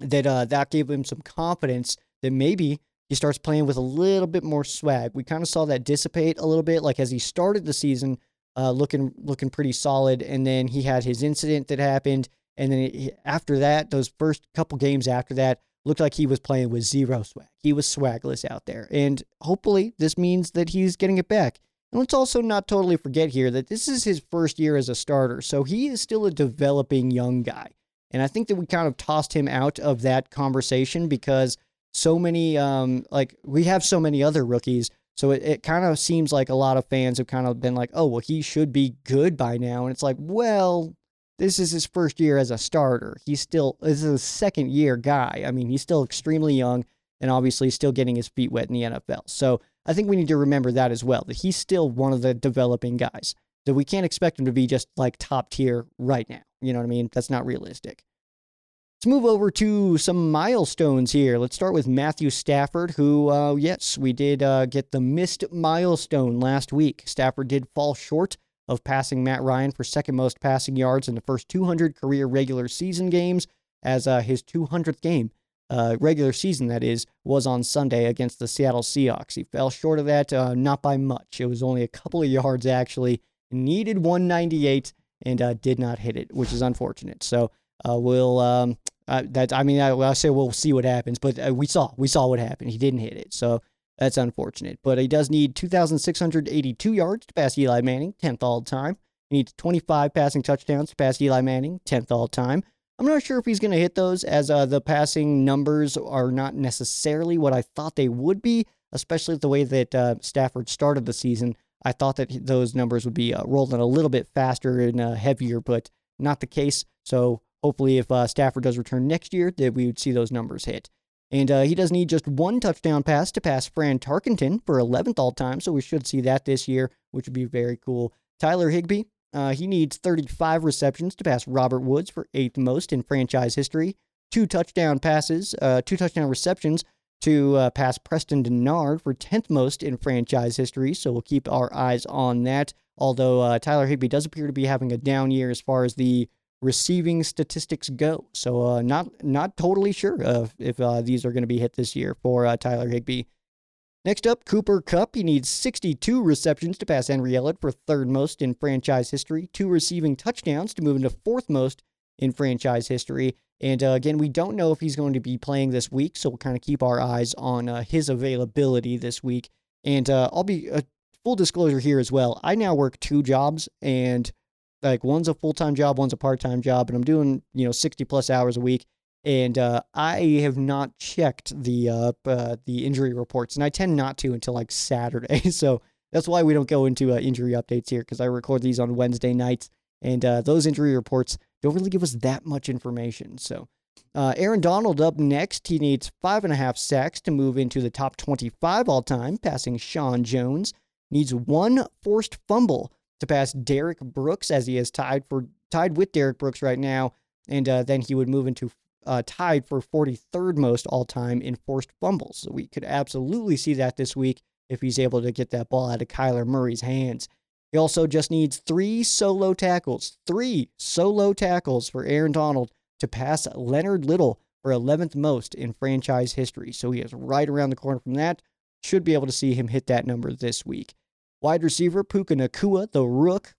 Speaker 1: that uh, that gave him some confidence that maybe he starts playing with a little bit more swag. We kind of saw that dissipate a little bit, like as he started the season, uh, looking looking pretty solid, and then he had his incident that happened, and then after that, those first couple games after that looked like he was playing with zero swag. He was swagless out there. And hopefully, this means that he's getting it back. And let's also not totally forget here that this is his first year as a starter. So he is still a developing young guy. And I think that we kind of tossed him out of that conversation because so many, um, like, we have so many other rookies. So it, it kind of seems like a lot of fans have kind of been like, oh, well, he should be good by now. And it's like, well, this is his first year as a starter. He's still this is a second year guy. I mean, he's still extremely young and obviously still getting his feet wet in the NFL. So I think we need to remember that as well, that he's still one of the developing guys. So we can't expect him to be just like top tier right now. You know what I mean? That's not realistic. Let's move over to some milestones here. Let's start with Matthew Stafford, who, uh, yes, we did uh, get the missed milestone last week. Stafford did fall short of passing Matt Ryan for second most passing yards in the first 200 career regular season games, as uh, his 200th game, uh, regular season that is, was on Sunday against the Seattle Seahawks. He fell short of that, uh, not by much. It was only a couple of yards actually. Needed 198 and uh, did not hit it, which is unfortunate. So uh, we'll. Um, uh, that I mean, I, will say we'll see what happens, but we saw we saw what happened. He didn't hit it, so that's unfortunate. But he does need 2,682 yards to pass Eli Manning, 10th all time. He needs 25 passing touchdowns to pass Eli Manning, 10th all time. I'm not sure if he's going to hit those, as uh, the passing numbers are not necessarily what I thought they would be, especially the way that uh, Stafford started the season. I thought that those numbers would be uh, rolling a little bit faster and uh, heavier, but not the case. So hopefully, if uh, Stafford does return next year, that we would see those numbers hit. And uh, he does need just one touchdown pass to pass Fran Tarkenton for 11th all time, so we should see that this year, which would be very cool. Tyler Higbee, uh, he needs 35 receptions to pass Robert Woods for eighth most in franchise history. Two touchdown passes, uh, two touchdown receptions to uh, pass Preston Dennard for 10th most in franchise history. So we'll keep our eyes on that. Although uh, Tyler Higbee does appear to be having a down year as far as the receiving statistics go. So uh, not not totally sure if uh, these are going to be hit this year for uh, Tyler Higbee. Next up, Cooper Kupp. He needs 62 receptions to pass Henry Ellard for third most in franchise history, two receiving touchdowns to move into fourth most in franchise history. And uh, again, we don't know if he's going to be playing this week, so we'll kind of keep our eyes on uh, his availability this week. And uh, I'll be full disclosure here as well. I now work two jobs, and like one's a full time job, one's a part time job, and I'm doing you know 60 plus hours a week and uh, I have not checked the uh, uh, the injury reports, and I tend not to until like Saturday. [LAUGHS] so that's why we don't go into uh, injury updates here because I record these on Wednesday nights, and uh, those injury reports don't really give us that much information. So. Uh, Aaron Donald up next. He needs five and a half sacks to move into the top 25 all time, passing Sean Jones. Needs one forced fumble to pass Derrick Brooks, as he is tied for tied with Derrick Brooks right now, and then he would move into uh, tied for 43rd most all time in forced fumbles. So we could absolutely see that this week if he's able to get that ball out of Kyler Murray's hands. He also just needs three solo tackles, three solo tackles for Aaron Donald to pass Leonard Little for 11th most in franchise history. So he is right around the corner from that. Should be able to see him hit that number this week. Wide receiver Puka Nacua, the rook,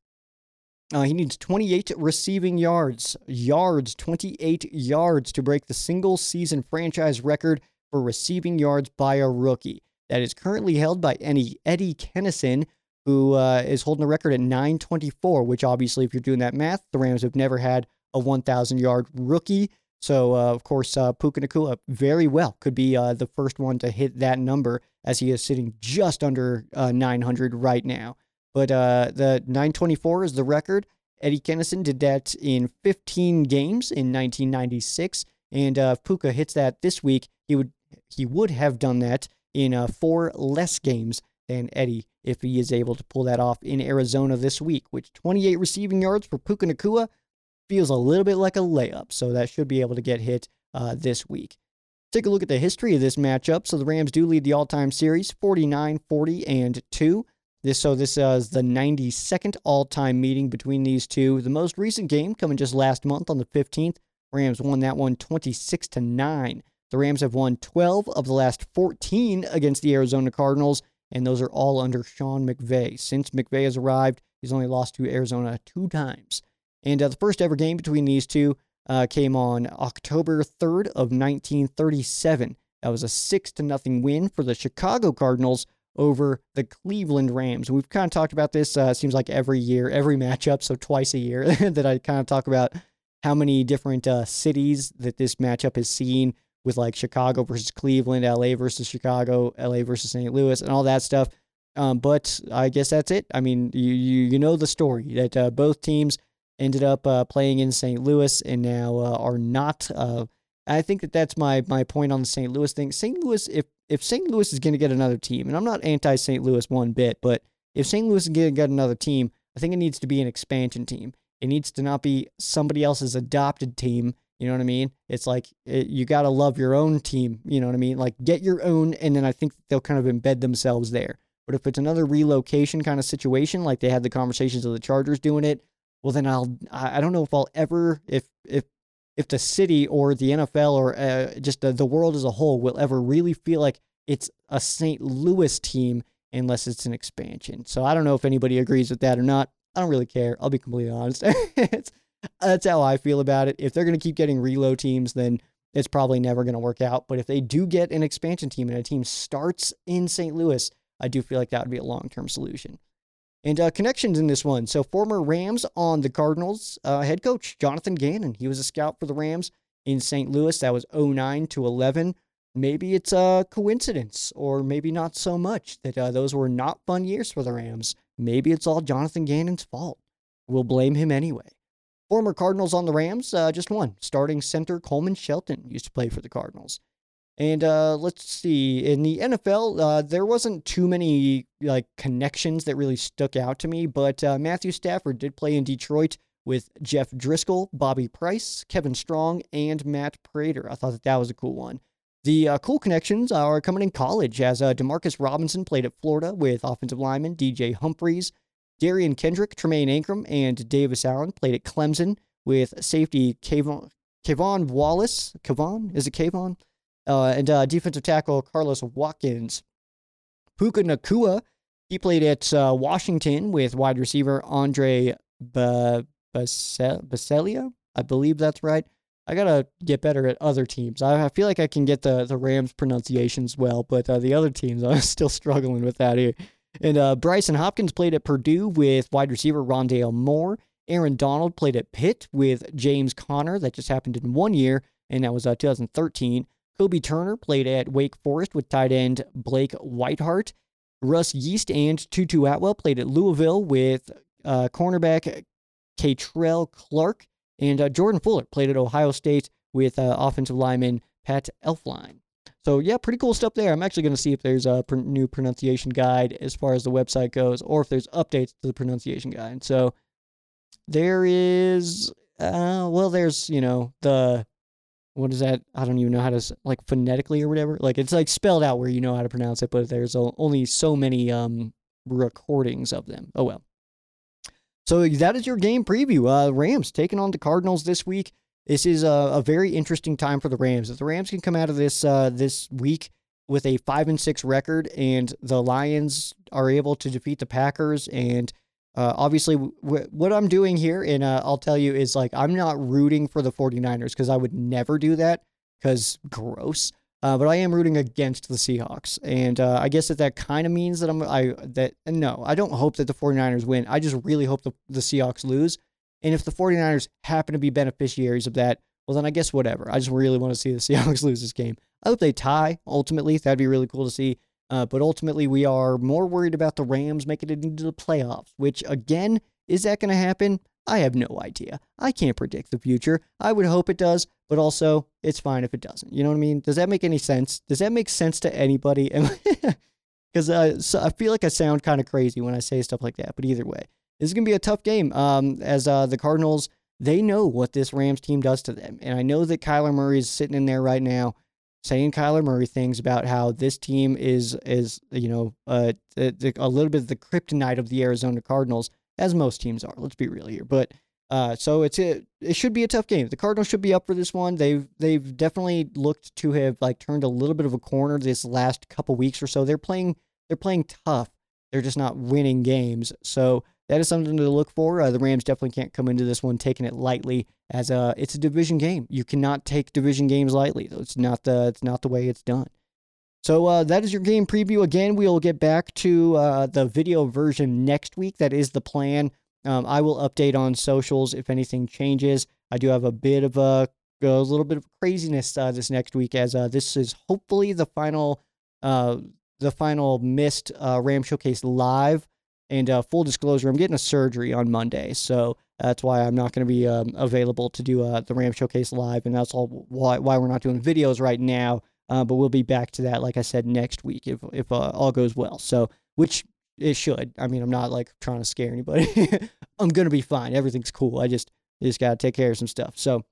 Speaker 1: uh, he needs 28 receiving yards, yards, 28 yards to break the single season franchise record for receiving yards by a rookie. That is currently held by Eddie, Eddie Kennison, who uh, is holding the record at 924, which obviously, if you're doing that math, the Rams have never had a 1,000 yard rookie. So, uh, of course, uh, Puka Nacua very well could be uh, the first one to hit that number as he is sitting just under uh, 900 right now. But uh, the 924 is the record. Eddie Kennison did that in 15 games in 1996, and uh, if Puka hits that this week, he would he would have done that in uh, four less games than Eddie if he is able to pull that off in Arizona this week. Which 28 receiving yards for Puka Nacua feels a little bit like a layup, so that should be able to get hit uh, this week. Take a look at the history of this matchup. So the Rams do lead the all-time series 49, 40, and 2. This so this uh, is the 92nd all-time meeting between these two. The most recent game coming just last month on the 15th. Rams won that one 26 to 9. The Rams have won 12 of the last 14 against the Arizona Cardinals, and those are all under Sean McVay. Since McVay has arrived, he's only lost to Arizona two times. And uh, the first ever game between these two uh, came on October 3rd of 1937. That was a six to nothing win for the Chicago Cardinals over the Cleveland Rams. We've kind of talked about this, uh, seems like every year, every matchup, so twice a year, [LAUGHS] that I kind of talk about how many different uh, cities that this matchup has seen with like Chicago versus Cleveland, LA versus Chicago, LA versus St. Louis, and all that stuff. Um, but I guess that's it. I mean, you you, you know the story that uh, both teams ended up uh, playing in St. Louis and now uh, are not. Uh, I think that that's my my point on the St. Louis thing. St. Louis, if if St. Louis is going to get another team, and I'm not anti St. Louis one bit, but if St. Louis is going to get another team, I think it needs to be an expansion team. It needs to not be somebody else's adopted team. You know what I mean? It's like it, you got to love your own team. You know what I mean? Like get your own, and then I think they'll kind of embed themselves there. But if it's another relocation kind of situation, like they had the conversations of the Chargers doing it, well, then I'll, I don't know if I'll ever, if, if if the city or the NFL or uh, just the, the world as a whole will ever really feel like it's a St. Louis team unless it's an expansion. So I don't know if anybody agrees with that or not. I don't really care. I'll be completely honest. [LAUGHS] that's how I feel about it. If they're going to keep getting reload teams, then it's probably never going to work out. But if they do get an expansion team and a team starts in St. Louis, I do feel like that would be a long term solution. And uh, connections in this one. So, former Rams on the Cardinals uh, head coach, Jonathan Gannon. He was a scout for the Rams in St. Louis. That was 09 to 11. Maybe it's a coincidence, or maybe not so much, that uh, those were not fun years for the Rams. Maybe it's all Jonathan Gannon's fault. We'll blame him anyway. Former Cardinals on the Rams, uh, just one. Starting center Coleman Shelton used to play for the Cardinals. And uh, let's see, in the NFL, uh, there wasn't too many like connections that really stuck out to me, but uh, Matthew Stafford did play in Detroit with Jeff Driskel, Bobby Price, Kevin Strong, and Matt Prater. I thought that that was a cool one. The uh, cool connections are coming in college, as uh, Demarcus Robinson played at Florida with offensive lineman DJ Humphries, Derion Kendrick, Tremayne Anchrum, and Davis Allen played at Clemson with safety K'Von, K'Von Wallace. Kavon? Is it Kavon? Uh, and uh, defensive tackle Carlos Watkins. Puka Nacua, he played at uh, Washington with wide receiver Andre B- Baccellia. I believe that's right. I gotta get better at other teams. I, I feel like I can get the, the Rams pronunciations well, but uh, the other teams [LAUGHS] I'm still struggling with that here. And uh, Brycen Hopkins played at Purdue with wide receiver Rondale Moore. Aaron Donald played at Pitt with James Conner. That just happened in one year, and that was uh, 2013. Kobie Turner played at Wake Forest with tight end Blake Whiteheart. Russ Yeast and Tutu Atwell played at Louisville with uh, cornerback Kei'Trel Clark. And uh, Jordan Fuller played at Ohio State with uh, offensive lineman Pat Elflein. So, yeah, pretty cool stuff there. I'm actually going to see if there's a pr- new pronunciation guide as far as the website goes, or if there's updates to the pronunciation guide. So, there is, uh, well, there's, you know, the what is that? I don't even know how to like phonetically or whatever. Like it's like spelled out where you know how to pronounce it, but there's only so many um recordings of them. Oh well. So that is your game preview. Uh, Rams taking on the Cardinals this week. This is a, a very interesting time for the Rams. If the Rams can come out of this uh, this week with a five and six record, and the Lions are able to defeat the Packers and uh, obviously, w- what I'm doing here, and uh, I'll tell you, is like I'm not rooting for the 49ers because I would never do that because gross. Uh, but I am rooting against the Seahawks, and uh, I guess that that kind of means that I'm I that no, I don't hope that the 49ers win. I just really hope the the Seahawks lose. And if the 49ers happen to be beneficiaries of that, well then I guess whatever. I just really want to see the [LAUGHS] Seahawks lose this game. I hope they tie ultimately. That'd be really cool to see. Uh, but ultimately, we are more worried about the Rams making it into the playoffs, which, again, is that going to happen? I have no idea. I can't predict the future. I would hope it does, but also it's fine if it doesn't. You know what I mean? Does that make any sense? Does that make sense to anybody? [LAUGHS] Because uh, so I feel like I sound kind of crazy when I say stuff like that. But either way, this is going to be a tough game. Um, as uh, the Cardinals, they know what this Rams team does to them, and I know that Kyler Murray is sitting in there right now saying Kyler Murray things about how this team is is you know uh, a, a little bit of the kryptonite of the Arizona Cardinals, as most teams are. Let's be real here, but. Uh, so it's a, it should be a tough game. The Cardinals should be up for this one. They've they've definitely looked to have like turned a little bit of a corner this last couple weeks or so. They're playing they're playing tough. They're just not winning games. So that is something to look for. Uh, the Rams definitely can't come into this one taking it lightly, as a it's a division game. You cannot take division games lightly. It's not the it's not the way it's done. So uh, that is your game preview. Again, we will get back to uh, the video version next week. That is the plan. Um, I will update on socials if anything changes. I do have a bit of a, a little bit of craziness uh, this next week, as uh, this is hopefully the final uh, the final missed uh, Ram Showcase live. And uh, full disclosure, I'm getting a surgery on Monday, so that's why I'm not going to be um, available to do uh, the Ram Showcase live, and that's all why, why we're not doing videos right now. Uh, but we'll be back to that, like I said, next week if if uh, all goes well. So, which it should. I mean, I'm not like trying to scare anybody. [LAUGHS] I'm gonna be fine. Everything's cool. I just just gotta take care of some stuff. So,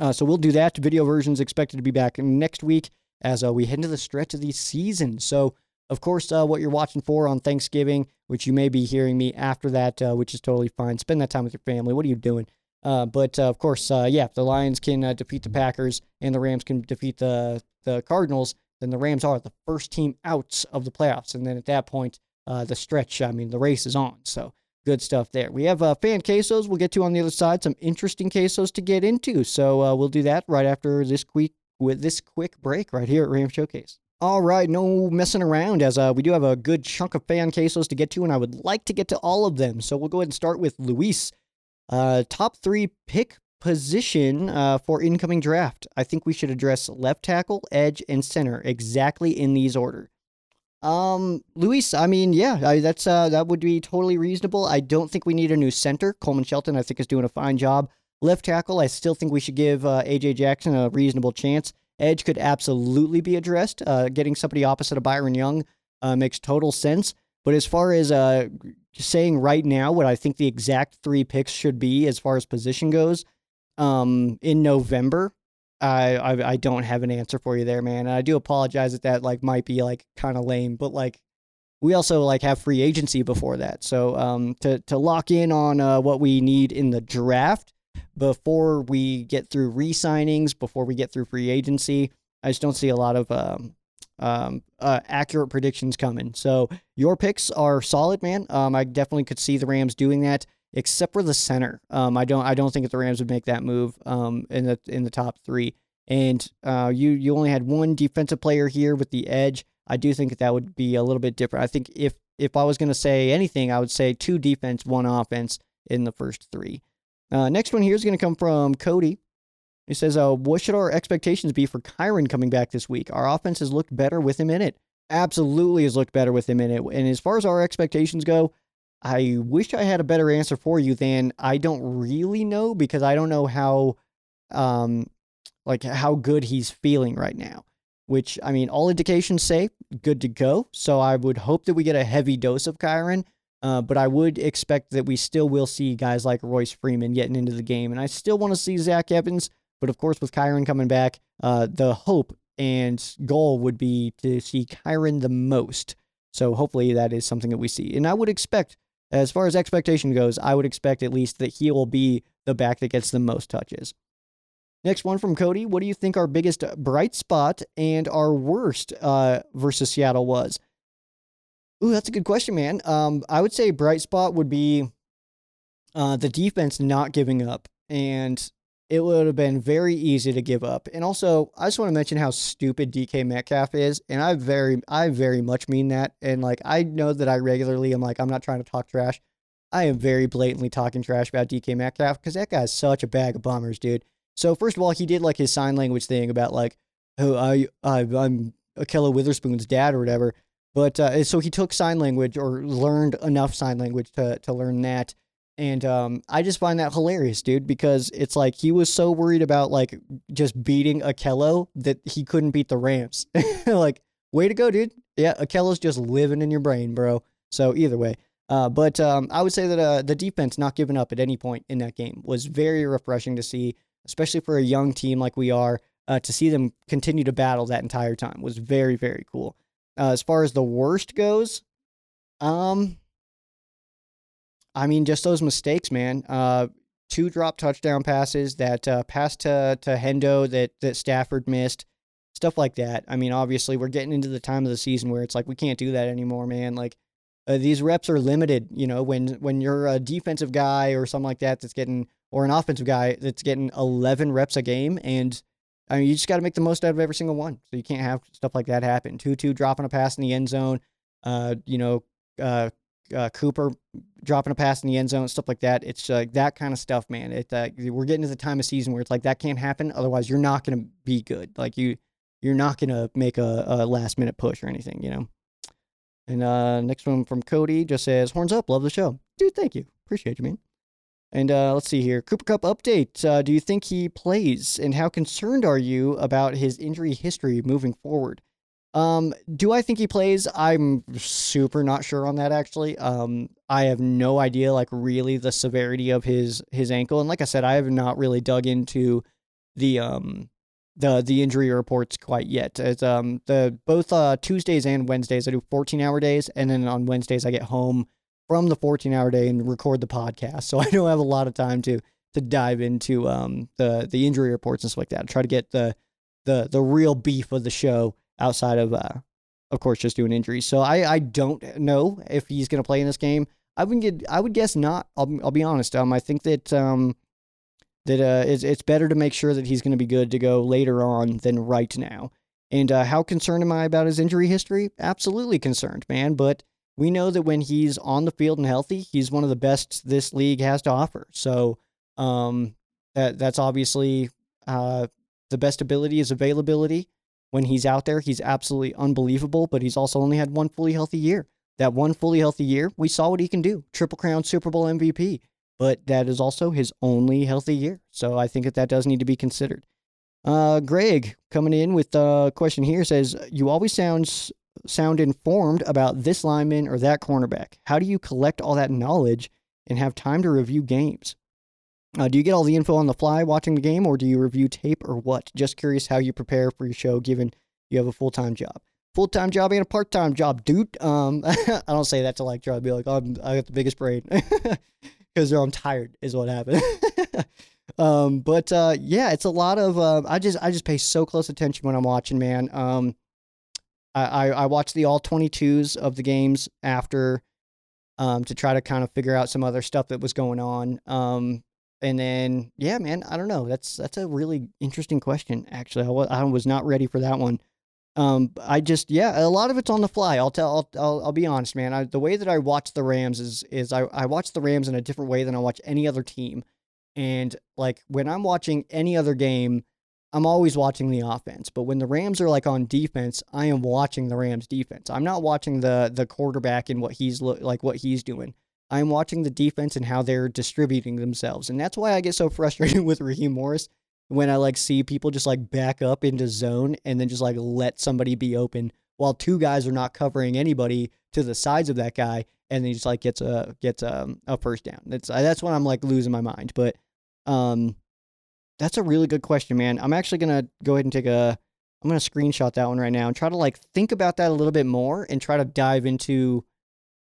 Speaker 1: uh, so we'll do that. Video versions expected to be back next week as uh, we head into the stretch of the season. So of course, uh, what you're watching for on Thanksgiving, which you may be hearing me after that, uh, which is totally fine. Spend that time with your family. What are you doing? Uh, but uh, of course, uh, yeah, if the Lions can uh, defeat the Packers and the Rams can defeat the the Cardinals, then the Rams are the first team out of the playoffs. And then at that point, the stretch, I mean, the race is on. So good stuff there. We have fan quesos we'll get to on the other side, some interesting quesos to get into. So we'll do that right after this quick with this quick break right here at Ram Showcase. All right, no messing around as uh, we do have a good chunk of fan cases to get to, and I would like to get to all of them. So we'll go ahead and start with Luis. Uh, top three pick position uh, for incoming draft. I think we should address left tackle, edge, and center exactly in these order. Um, Luis, I mean, yeah, I, that's uh, that would be totally reasonable. I don't think we need a new center. Coleman Shelton, I think, is doing a fine job. Left tackle, I still think we should give uh, AJ Jackson a reasonable chance. Edge could absolutely be addressed. Uh, getting somebody opposite of Byron Young uh, makes total sense. But as far as uh, saying right now what I think the exact three picks should be as far as position goes, um, in November, I, I I don't have an answer for you there, man. And I do apologize that that like might be like kind of lame, but like we also like have free agency before that. So um, to to lock in on uh, what we need in the draft before we get through re-signings, before we get through free agency, I just don't see a lot of um, um, uh, accurate predictions coming. So your picks are solid, man. Um, I definitely could see the Rams doing that except for the center. Um, I don't I don't think that the Rams would make that move um, in the in the top three. And uh, you you only had one defensive player here with the edge. I do think that that would be a little bit different. I think if if I was going to say anything, I would say two defense, one offense in the first three. Uh, next one here is going to come from Cody. He says, uh, "What should our expectations be for Kyren coming back this week? Our offense has looked better with him in it. Absolutely has looked better with him in it. And as far as our expectations go, I wish I had a better answer for you than I don't really know because I don't know how um like how good he's feeling right now. Which I mean, all indications say good to go. So I would hope that we get a heavy dose of Kyren. Uh, but I would expect that we still will see guys like Royce Freeman getting into the game. And I still want to see Zach Evans. But of course, with Kyren coming back, uh, the hope and goal would be to see Kyren the most. So hopefully that is something that we see. And I would expect as far as expectation goes, I would expect at least that he will be the back that gets the most touches. Next one from Cody. What do you think our biggest bright spot and our worst uh, versus Seattle was? Ooh, that's a good question, man. Um, I would say bright spot would be uh, the defense not giving up and it would have been very easy to give up. And also, I just want to mention how stupid DK Metcalf is, and I very, I very much mean that. And like, I know that I regularly am like, I'm not trying to talk trash. I am very blatantly talking trash about DK Metcalf because that guy's such a bag of bummers, dude. So first of all, he did like his sign language thing about like, oh, I, I I'm Ahkello Witherspoon's dad or whatever. But uh, so he took sign language or learned enough sign language to to learn that and um, I just find that hilarious, dude, because it's like he was so worried about like just beating Ahkello that he couldn't beat the Rams. [LAUGHS] like, way to go, dude. Yeah, Ahkello's just living in your brain, bro. So either way. Uh, but um, I would say that uh, the defense not giving up at any point in that game was very refreshing to see, especially for a young team like we are. Uh, to see them continue to battle that entire time was very, very cool. Uh, as far as the worst goes, um, I mean, just those mistakes, man. Uh, two drop touchdown passes, that uh, pass to to Hendo that that Stafford missed, stuff like that. I mean, obviously, we're getting into the time of the season where it's like we can't do that anymore, man. Like uh, these reps are limited. You know, when when you're a defensive guy or something like that that's getting, or an offensive guy that's getting 11 reps a game, and I mean, you just got to make the most out of every single one. So you can't have stuff like that happen. Two two dropping a pass in the end zone. Uh, you know, uh, uh, Cooper dropping a pass in the end zone, stuff like that. It's like uh, that kind of stuff, man. It uh, we're getting to the time of season where it's like that can't happen. Otherwise, you're not to be good. Like you, you're not to make a, a, last minute push or anything, you know. And uh, next one from Cody just says, "Horns up, love the show, dude. Thank you, appreciate you, man." And uh, let's see here, Cooper Kupp update. Uh, do you think he plays, and how concerned are you about his injury history moving forward? Um, do I think he plays? I'm super not sure on that actually. Um, I have no idea like really the severity of his his ankle, and like I said, I have not really dug into the um the the injury reports quite yet. It's um the both uh Tuesdays and Wednesdays I do 14 hour days, and then on Wednesdays I get home from the 14 hour day and record the podcast, so [LAUGHS] I don't have a lot of time to to dive into um the the injury reports and stuff like that. I try to get the the the real beef of the show outside of, uh, of course, just doing injuries. So I, I don't know if he's going to play in this game. I would get, I would guess not. I'll, I'll be honest. Um, I think that um, that uh, it's, it's better to make sure that he's going to be good to go later on than right now. And uh, how concerned am I about his injury history? Absolutely concerned, man. But we know that when he's on the field and healthy, he's one of the best this league has to offer. So um, that that's obviously uh, the best ability is availability. When he's out there, he's absolutely unbelievable. But he's also only had one fully healthy year. That one fully healthy year, we saw what he can do. Triple Crown Super Bowl MVP. But that is also his only healthy year. So I think that that does need to be considered. Uh, Greg coming in with a question here says, "You always sound sound informed about this lineman or that cornerback. How do you collect all that knowledge and have time to review games? Uh, do you get all the info on the fly watching the game, or do you review tape, or what? Just curious how you prepare for your show, given you have a full time job." Full time job and a part time job, dude. Um, [LAUGHS] I don't say that to like try to be like, oh, I'm, I got the biggest brain [LAUGHS] because I'm tired, is what happened. [LAUGHS] Um, but uh, yeah, it's a lot of. Uh, I just I just pay so close attention when I'm watching, man. Um, I I, I watch the all 22s of the games after, um, to try to kind of figure out some other stuff that was going on. Um, and then yeah, man, I don't know. That's that's a really interesting question. Actually, I was I was not ready for that one. Um, I just yeah, a lot of it's on the fly. I'll tell. I'll I'll, I'll be honest, man. I, the way that I watch the Rams is is I I watch the Rams in a different way than I watch any other team. And like when I'm watching any other game, I'm always watching the offense. But when the Rams are like on defense, I am watching the Rams defense. I'm not watching the the quarterback and what he's lo- like what he's doing. I'm watching the defense and how they're distributing themselves. And that's why I get so [LAUGHS] frustrated with Raheem Morris when I like see people just like back up into zone and then just like let somebody be open while two guys are not covering anybody to the sides of that guy and then he just like gets a gets a, a first down. That's that's when I'm like losing my mind. But um, that's a really good question, man. I'm actually gonna go ahead and take a. I'm gonna screenshot that one right now and try to like think about that a little bit more and try to dive into.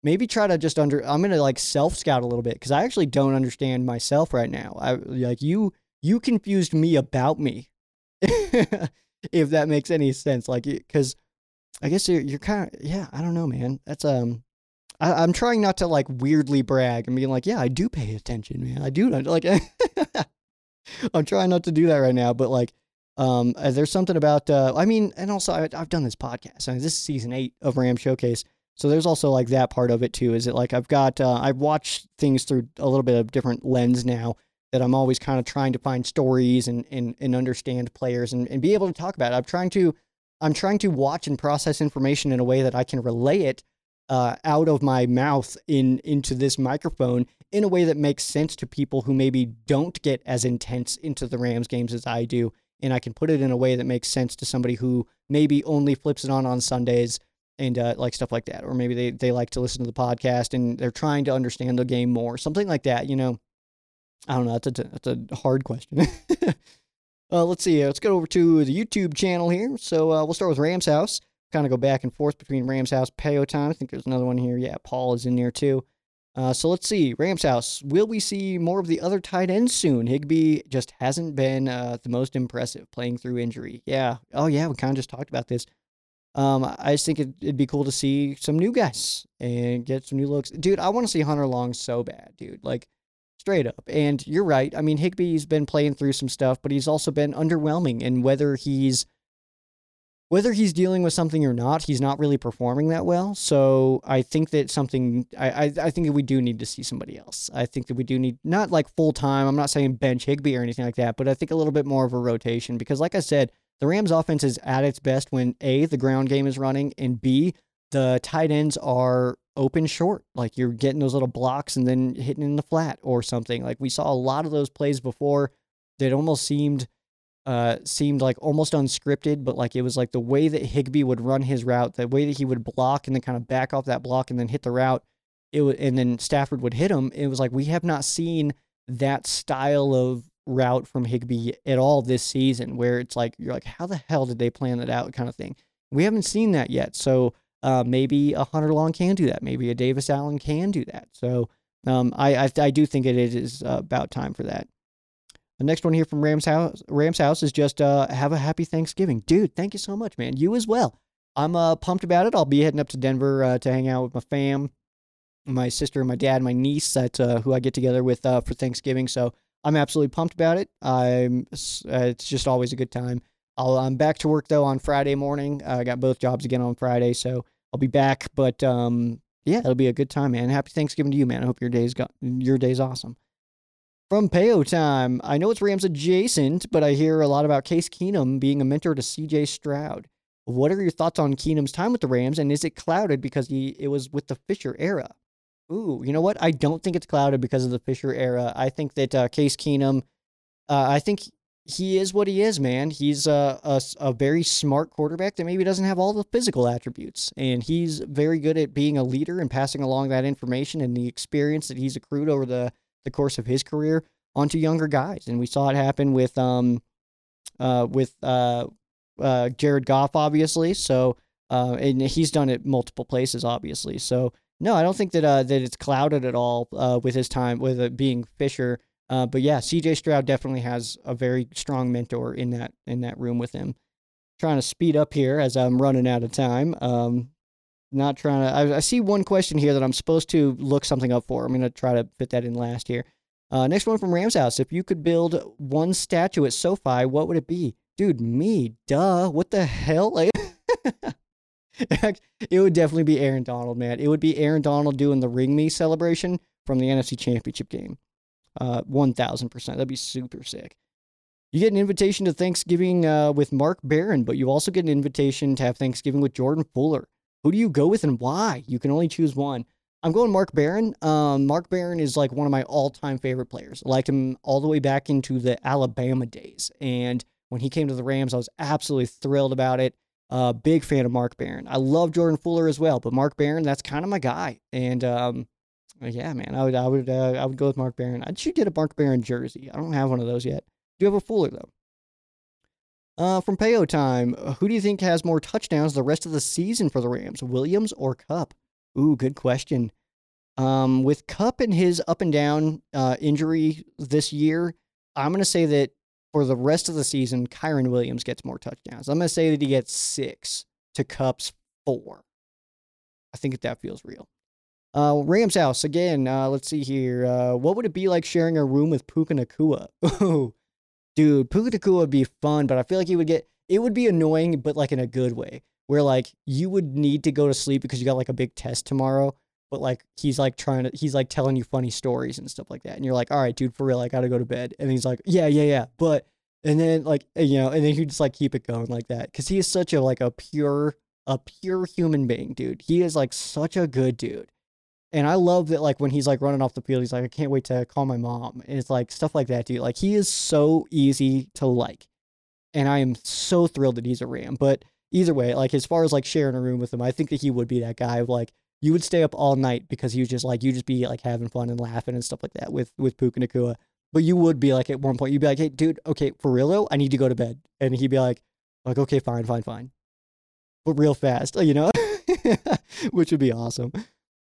Speaker 1: Maybe try to just under. I'm gonna like self scout a little bit because I actually don't understand myself right now. I like you. You confused me about me. [LAUGHS] if that makes any sense, like because I guess you're, you're kind of yeah. I don't know, man. That's um. I, am trying not to like weirdly brag and being like, yeah, I do pay attention, man. I do like. [LAUGHS] [LAUGHS] I'm trying not to do that right now, but like, um, uh, there's something about. Uh, I mean, and also I, have done this podcast. I mean, this is season eight of Ram Showcase, so there's also like that part of it too. Is it like I've got uh, I've watched things through a little bit of different lens now that I'm always kind of trying to find stories and and, and understand players and, and be able to talk about it. I'm trying to I'm trying to watch and process information in a way that I can relay it uh, out of my mouth in into this microphone in a way that makes sense to people who maybe don't get as intense into the Rams games as I do, and I can put it in a way that makes sense to somebody who maybe only flips it on on Sundays and uh, like stuff like that, or maybe they they like to listen to the podcast and they're trying to understand the game more, something like that. You know, I don't know. That's a that's a hard question. [LAUGHS] uh, let's see. Let's go over to the YouTube channel here. So uh, we'll start with Rams House kind of go back and forth between Rams House, Payo Time. I think there's another one here. Yeah, Paul is in there too. Uh, so let's see. Rams House. Will we see more of the other tight ends soon? Higbee just hasn't been uh, the most impressive playing through injury. Yeah. Oh, yeah. We kind of just talked about this. Um, I just think it, would be cool to see some new guys and get some new looks. Dude, I want to see Hunter Long so bad, dude. Like, straight up. And you're right. I mean, Higbee's been playing through some stuff, but he's also been underwhelming. And whether he's whether he's dealing with something or not, he's not really performing that well. So I think that something I, I, I think that we do need to see somebody else. I think that we do need not like full time. I'm not saying bench Higbee or anything like that, but I think a little bit more of a rotation because, like I said, the Rams' offense is at its best when a the ground game is running and b the tight ends are open short. Like you're getting those little blocks and then hitting in the flat or something. Like we saw a lot of those plays before that almost seemed uh, seemed like almost unscripted, but like it was like the way that Higbee would run his route, the way that he would block and then kind of back off that block and then hit the route. It was, and then Stafford would hit him. It was like we have not seen that style of route from Higbee at all this season, where it's like you're like, how the hell did they plan that out, kind of thing. We haven't seen that yet. So uh, maybe a Hunter Long can do that. Maybe a Davis Allen can do that. So um, I, I, I do think it is uh, about time for that. The next one here from Rams House, Rams House is just uh, have a happy Thanksgiving, dude. Thank you so much, man. You as well. I'm uh, pumped about it. I'll be heading up to Denver uh, to hang out with my fam, my sister, my dad, my niece. That's uh, who I get together with uh, for Thanksgiving. So I'm absolutely pumped about it. I'm. Uh, it's just always a good time. I'll, I'm back to work though on Friday morning. I got both jobs again on Friday, so I'll be back. But um, yeah, it'll be a good time, man. Happy Thanksgiving to you, man. I hope your day's got your day's awesome. From Payo time, I know it's Rams adjacent, but I hear a lot about Case Keenum being a mentor to C.J. Stroud. What are your thoughts on Keenum's time with the Rams, and is it clouded because he it was with the Fisher era? Ooh, you know what? I don't think it's clouded because of the Fisher era. I think that uh, Case Keenum, uh, I think he is what he is, man. He's a, a, a, very smart quarterback that maybe doesn't have all the physical attributes. And he's very good at being a leader and passing along that information and the experience that he's accrued over the, the course of his career onto younger guys. And we saw it happen with um uh with uh uh Jared Goff, obviously. So uh and he's done it multiple places, obviously. So no, I don't think that uh that it's clouded at all uh with his time with it being Fisher. Uh, but yeah, CJ Stroud definitely has a very strong mentor in that in that room with him. Trying to speed up here as I'm running out of time. Um, not trying to. I, I see one question here that I'm supposed to look something up for. I'm gonna try to fit that in last here. Uh, next one from Rams House. If you could build one statue at SoFi, what would it be? Dude, me, duh. What the hell? [LAUGHS] Like, it would definitely be Aaron Donald, man. It would be Aaron Donald doing the Ring Me celebration from the NFC Championship game. Uh, 1000%. That'd be super sick. You get an invitation to Thanksgiving uh, with Mark Barron, but you also get an invitation to have Thanksgiving with Jordan Fuller. Who do you go with and why? You can only choose one. I'm going Mark Barron. Um, Mark Barron is like one of my all-time favorite players. I liked him all the way back into the Alabama days, and when he came to the Rams, I was absolutely thrilled about it. Uh, big fan of Mark Barron. I love Jordan Fuller as well, but Mark Barron, that's kind of my guy. And um, yeah, man, I would, I would, uh, I would go with Mark Barron. I should get a Mark Barron jersey. I don't have one of those yet. Do you have a Fuller though? Uh, from Payo time, who do you think has more touchdowns the rest of the season for the Rams, Williams or Kupp? Ooh, good question. Um, with Kupp and his up and down uh, injury this year, I'm going to say that for the rest of the season, Kyren Williams gets more touchdowns. I'm going to say that he gets six to Kupp's four. I think that feels real. Uh, Rams house again. Uh, let's see here. Uh, what would it be like sharing a room with Puka Nacua? [LAUGHS] Dude, Puka would be fun, but I feel like he would get. It would be annoying, but like in a good way where like you would need to go to sleep because you got like a big test tomorrow but like he's like trying to he's like telling you funny stories and stuff like that and you're like all right dude for real i gotta go to bed and he's like yeah yeah yeah but and then like eh, you know and then he just like keep it going like that because he is such a like a pure a pure human being dude he is like such a good dude and i love that like when he's like running off the field he's like i can't wait to call my mom and it's like stuff like that dude like he is so easy to like and i am so thrilled that he's a ram but either way, like as far as like sharing a room with him, I think that he would be that guy of like you would stay up all night because was just like you just be like having fun and laughing and stuff like that with with Puka Nacua. But you would be like at one point you'd be like, hey dude, okay, for real though, I need to go to bed. And he'd be like, like, okay, fine, fine, fine. But real fast, you know? [LAUGHS] Which would be awesome.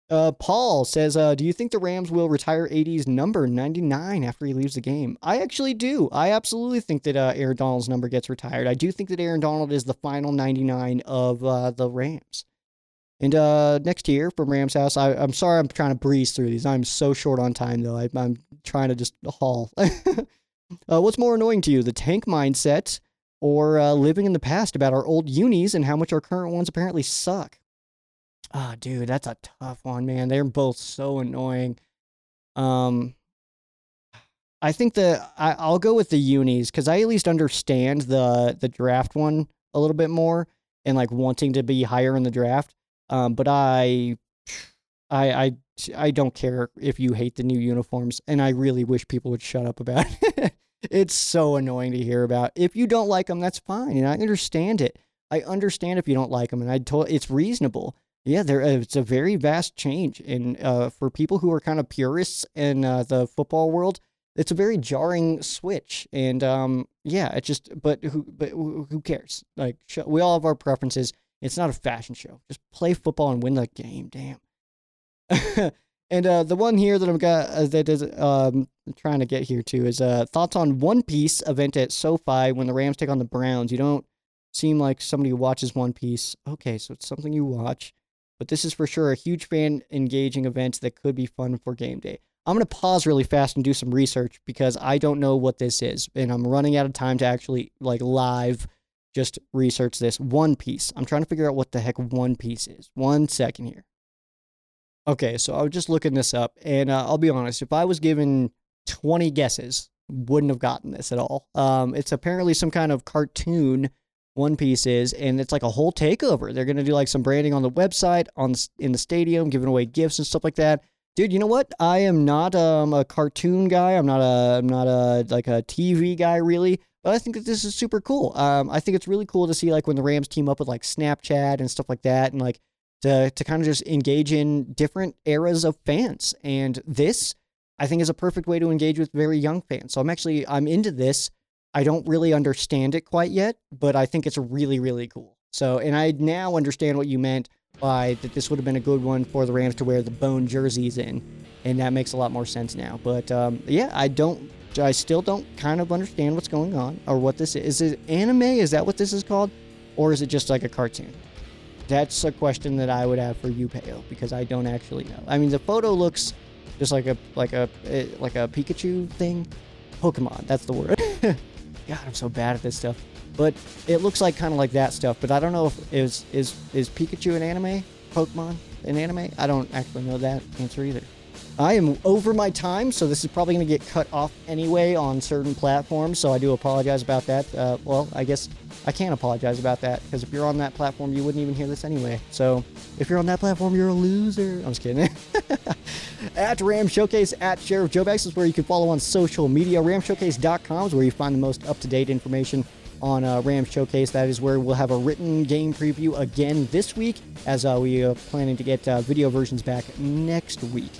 Speaker 1: Uh, Paul says, uh, "Do you think the Rams will retire AD's number 99 after he leaves the game?" I actually do. I absolutely think that uh, Aaron Donald's number gets retired. I do think that Aaron Donald is the final 99 of uh, the Rams. And uh, next year from Rams House, I, am sorry I'm trying to breeze through these. I'm so short on time though. I, am trying to just haul. [LAUGHS] uh, what's more annoying to you, the tank mindset, or living in the past about our old unis and how much our current ones apparently suck? Oh, dude, that's a tough one, man. They're both so annoying. Um, I think the I, I'll go with the unis because I at least understand the the draft one a little bit more and like wanting to be higher in the draft. Um, but I, I, I, I don't care if you hate the new uniforms, and I really wish people would shut up about it. [LAUGHS] it's so annoying to hear about. If you don't like them, that's fine, and I understand it. I understand if you don't like them, and I told it's reasonable. Yeah, there it's a very vast change, and uh, for people who are kind of purists in uh, the football world, it's a very jarring switch. And um, yeah, it just but who but who cares? Like we all have our preferences. It's not a fashion show. Just play football and win the game. Damn. [LAUGHS] and uh, the one here that I've got uh, that is um, trying to get here to is uh, thoughts on One Piece event at SoFi when the Rams take on the Browns. You don't seem like somebody who watches One Piece. Okay, so it's something you watch, but this is for sure a huge fan engaging event that could be fun for game day. I'm going to pause really fast and do some research because I don't know what this is and I'm running out of time to actually like live just research this. One Piece. I'm trying to figure out what the heck One Piece is. One second here. Okay, so I was just looking this up, and uh, I'll be honest. If I was given 20 guesses, wouldn't have gotten this at all. Um, it's apparently some kind of cartoon. One Piece is, and it's like a whole takeover. They're gonna do like some branding on the website, on in the stadium, giving away gifts and stuff like that. Dude, you know what? I am not um, a cartoon guy. I'm not a I'm not a like a TV guy really. But I think that this is super cool. Um, I think it's really cool to see like when the Rams team up with like Snapchat and stuff like that, and like to to kind of just engage in different eras of fans. And this, I think, is a perfect way to engage with very young fans. So I'm actually I'm into this. I don't really understand it quite yet, but I think it's really really cool. So, and I now understand what you meant by that this would have been a good one for the Rams to wear the bone jerseys in, and that makes a lot more sense now. But um, yeah, I don't I still don't kind of understand what's going on or what this is. Is it anime? Is that what this is called? Or is it just like a cartoon? That's a question that I would have for you, Peo, because I don't actually know. I mean, the photo looks just like a like a eh, like a Pikachu thing. Pokemon, that's the word. [LAUGHS] God, I'm so bad at this stuff. But it looks like kind of like that stuff. But I don't know if is is is Pikachu an anime? Pokemon an anime? I don't actually know that answer either. I am over my time, so this is probably going to get cut off anyway on certain platforms. So I do apologize about that. Uh, well, I guess I can't apologize about that because if you're on that platform, you wouldn't even hear this anyway. So if you're on that platform, you're a loser. I'm just kidding. [LAUGHS] at Ram Showcase at Sheriff Joe Bags is where you can follow on social media. RamShowcase.com is where you find the most up to date information on uh, Ram Showcase. That is where we'll have a written game preview again this week, as uh, we are planning to get uh, video versions back next week.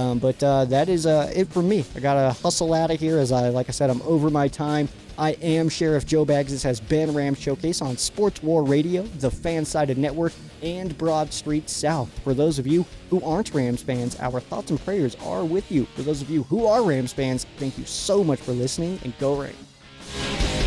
Speaker 1: Um, but uh, that is uh, it for me. I gotta hustle out of here as I, like I said, I'm over my time. I am Sheriff Joe Bags. This has been Ram Showcase on Sports War Radio, the fan-sided network, and Broad Street South. For those of you who aren't Rams fans, our thoughts and prayers are with you. For those of you who are Rams fans, thank you so much for listening and go Rams.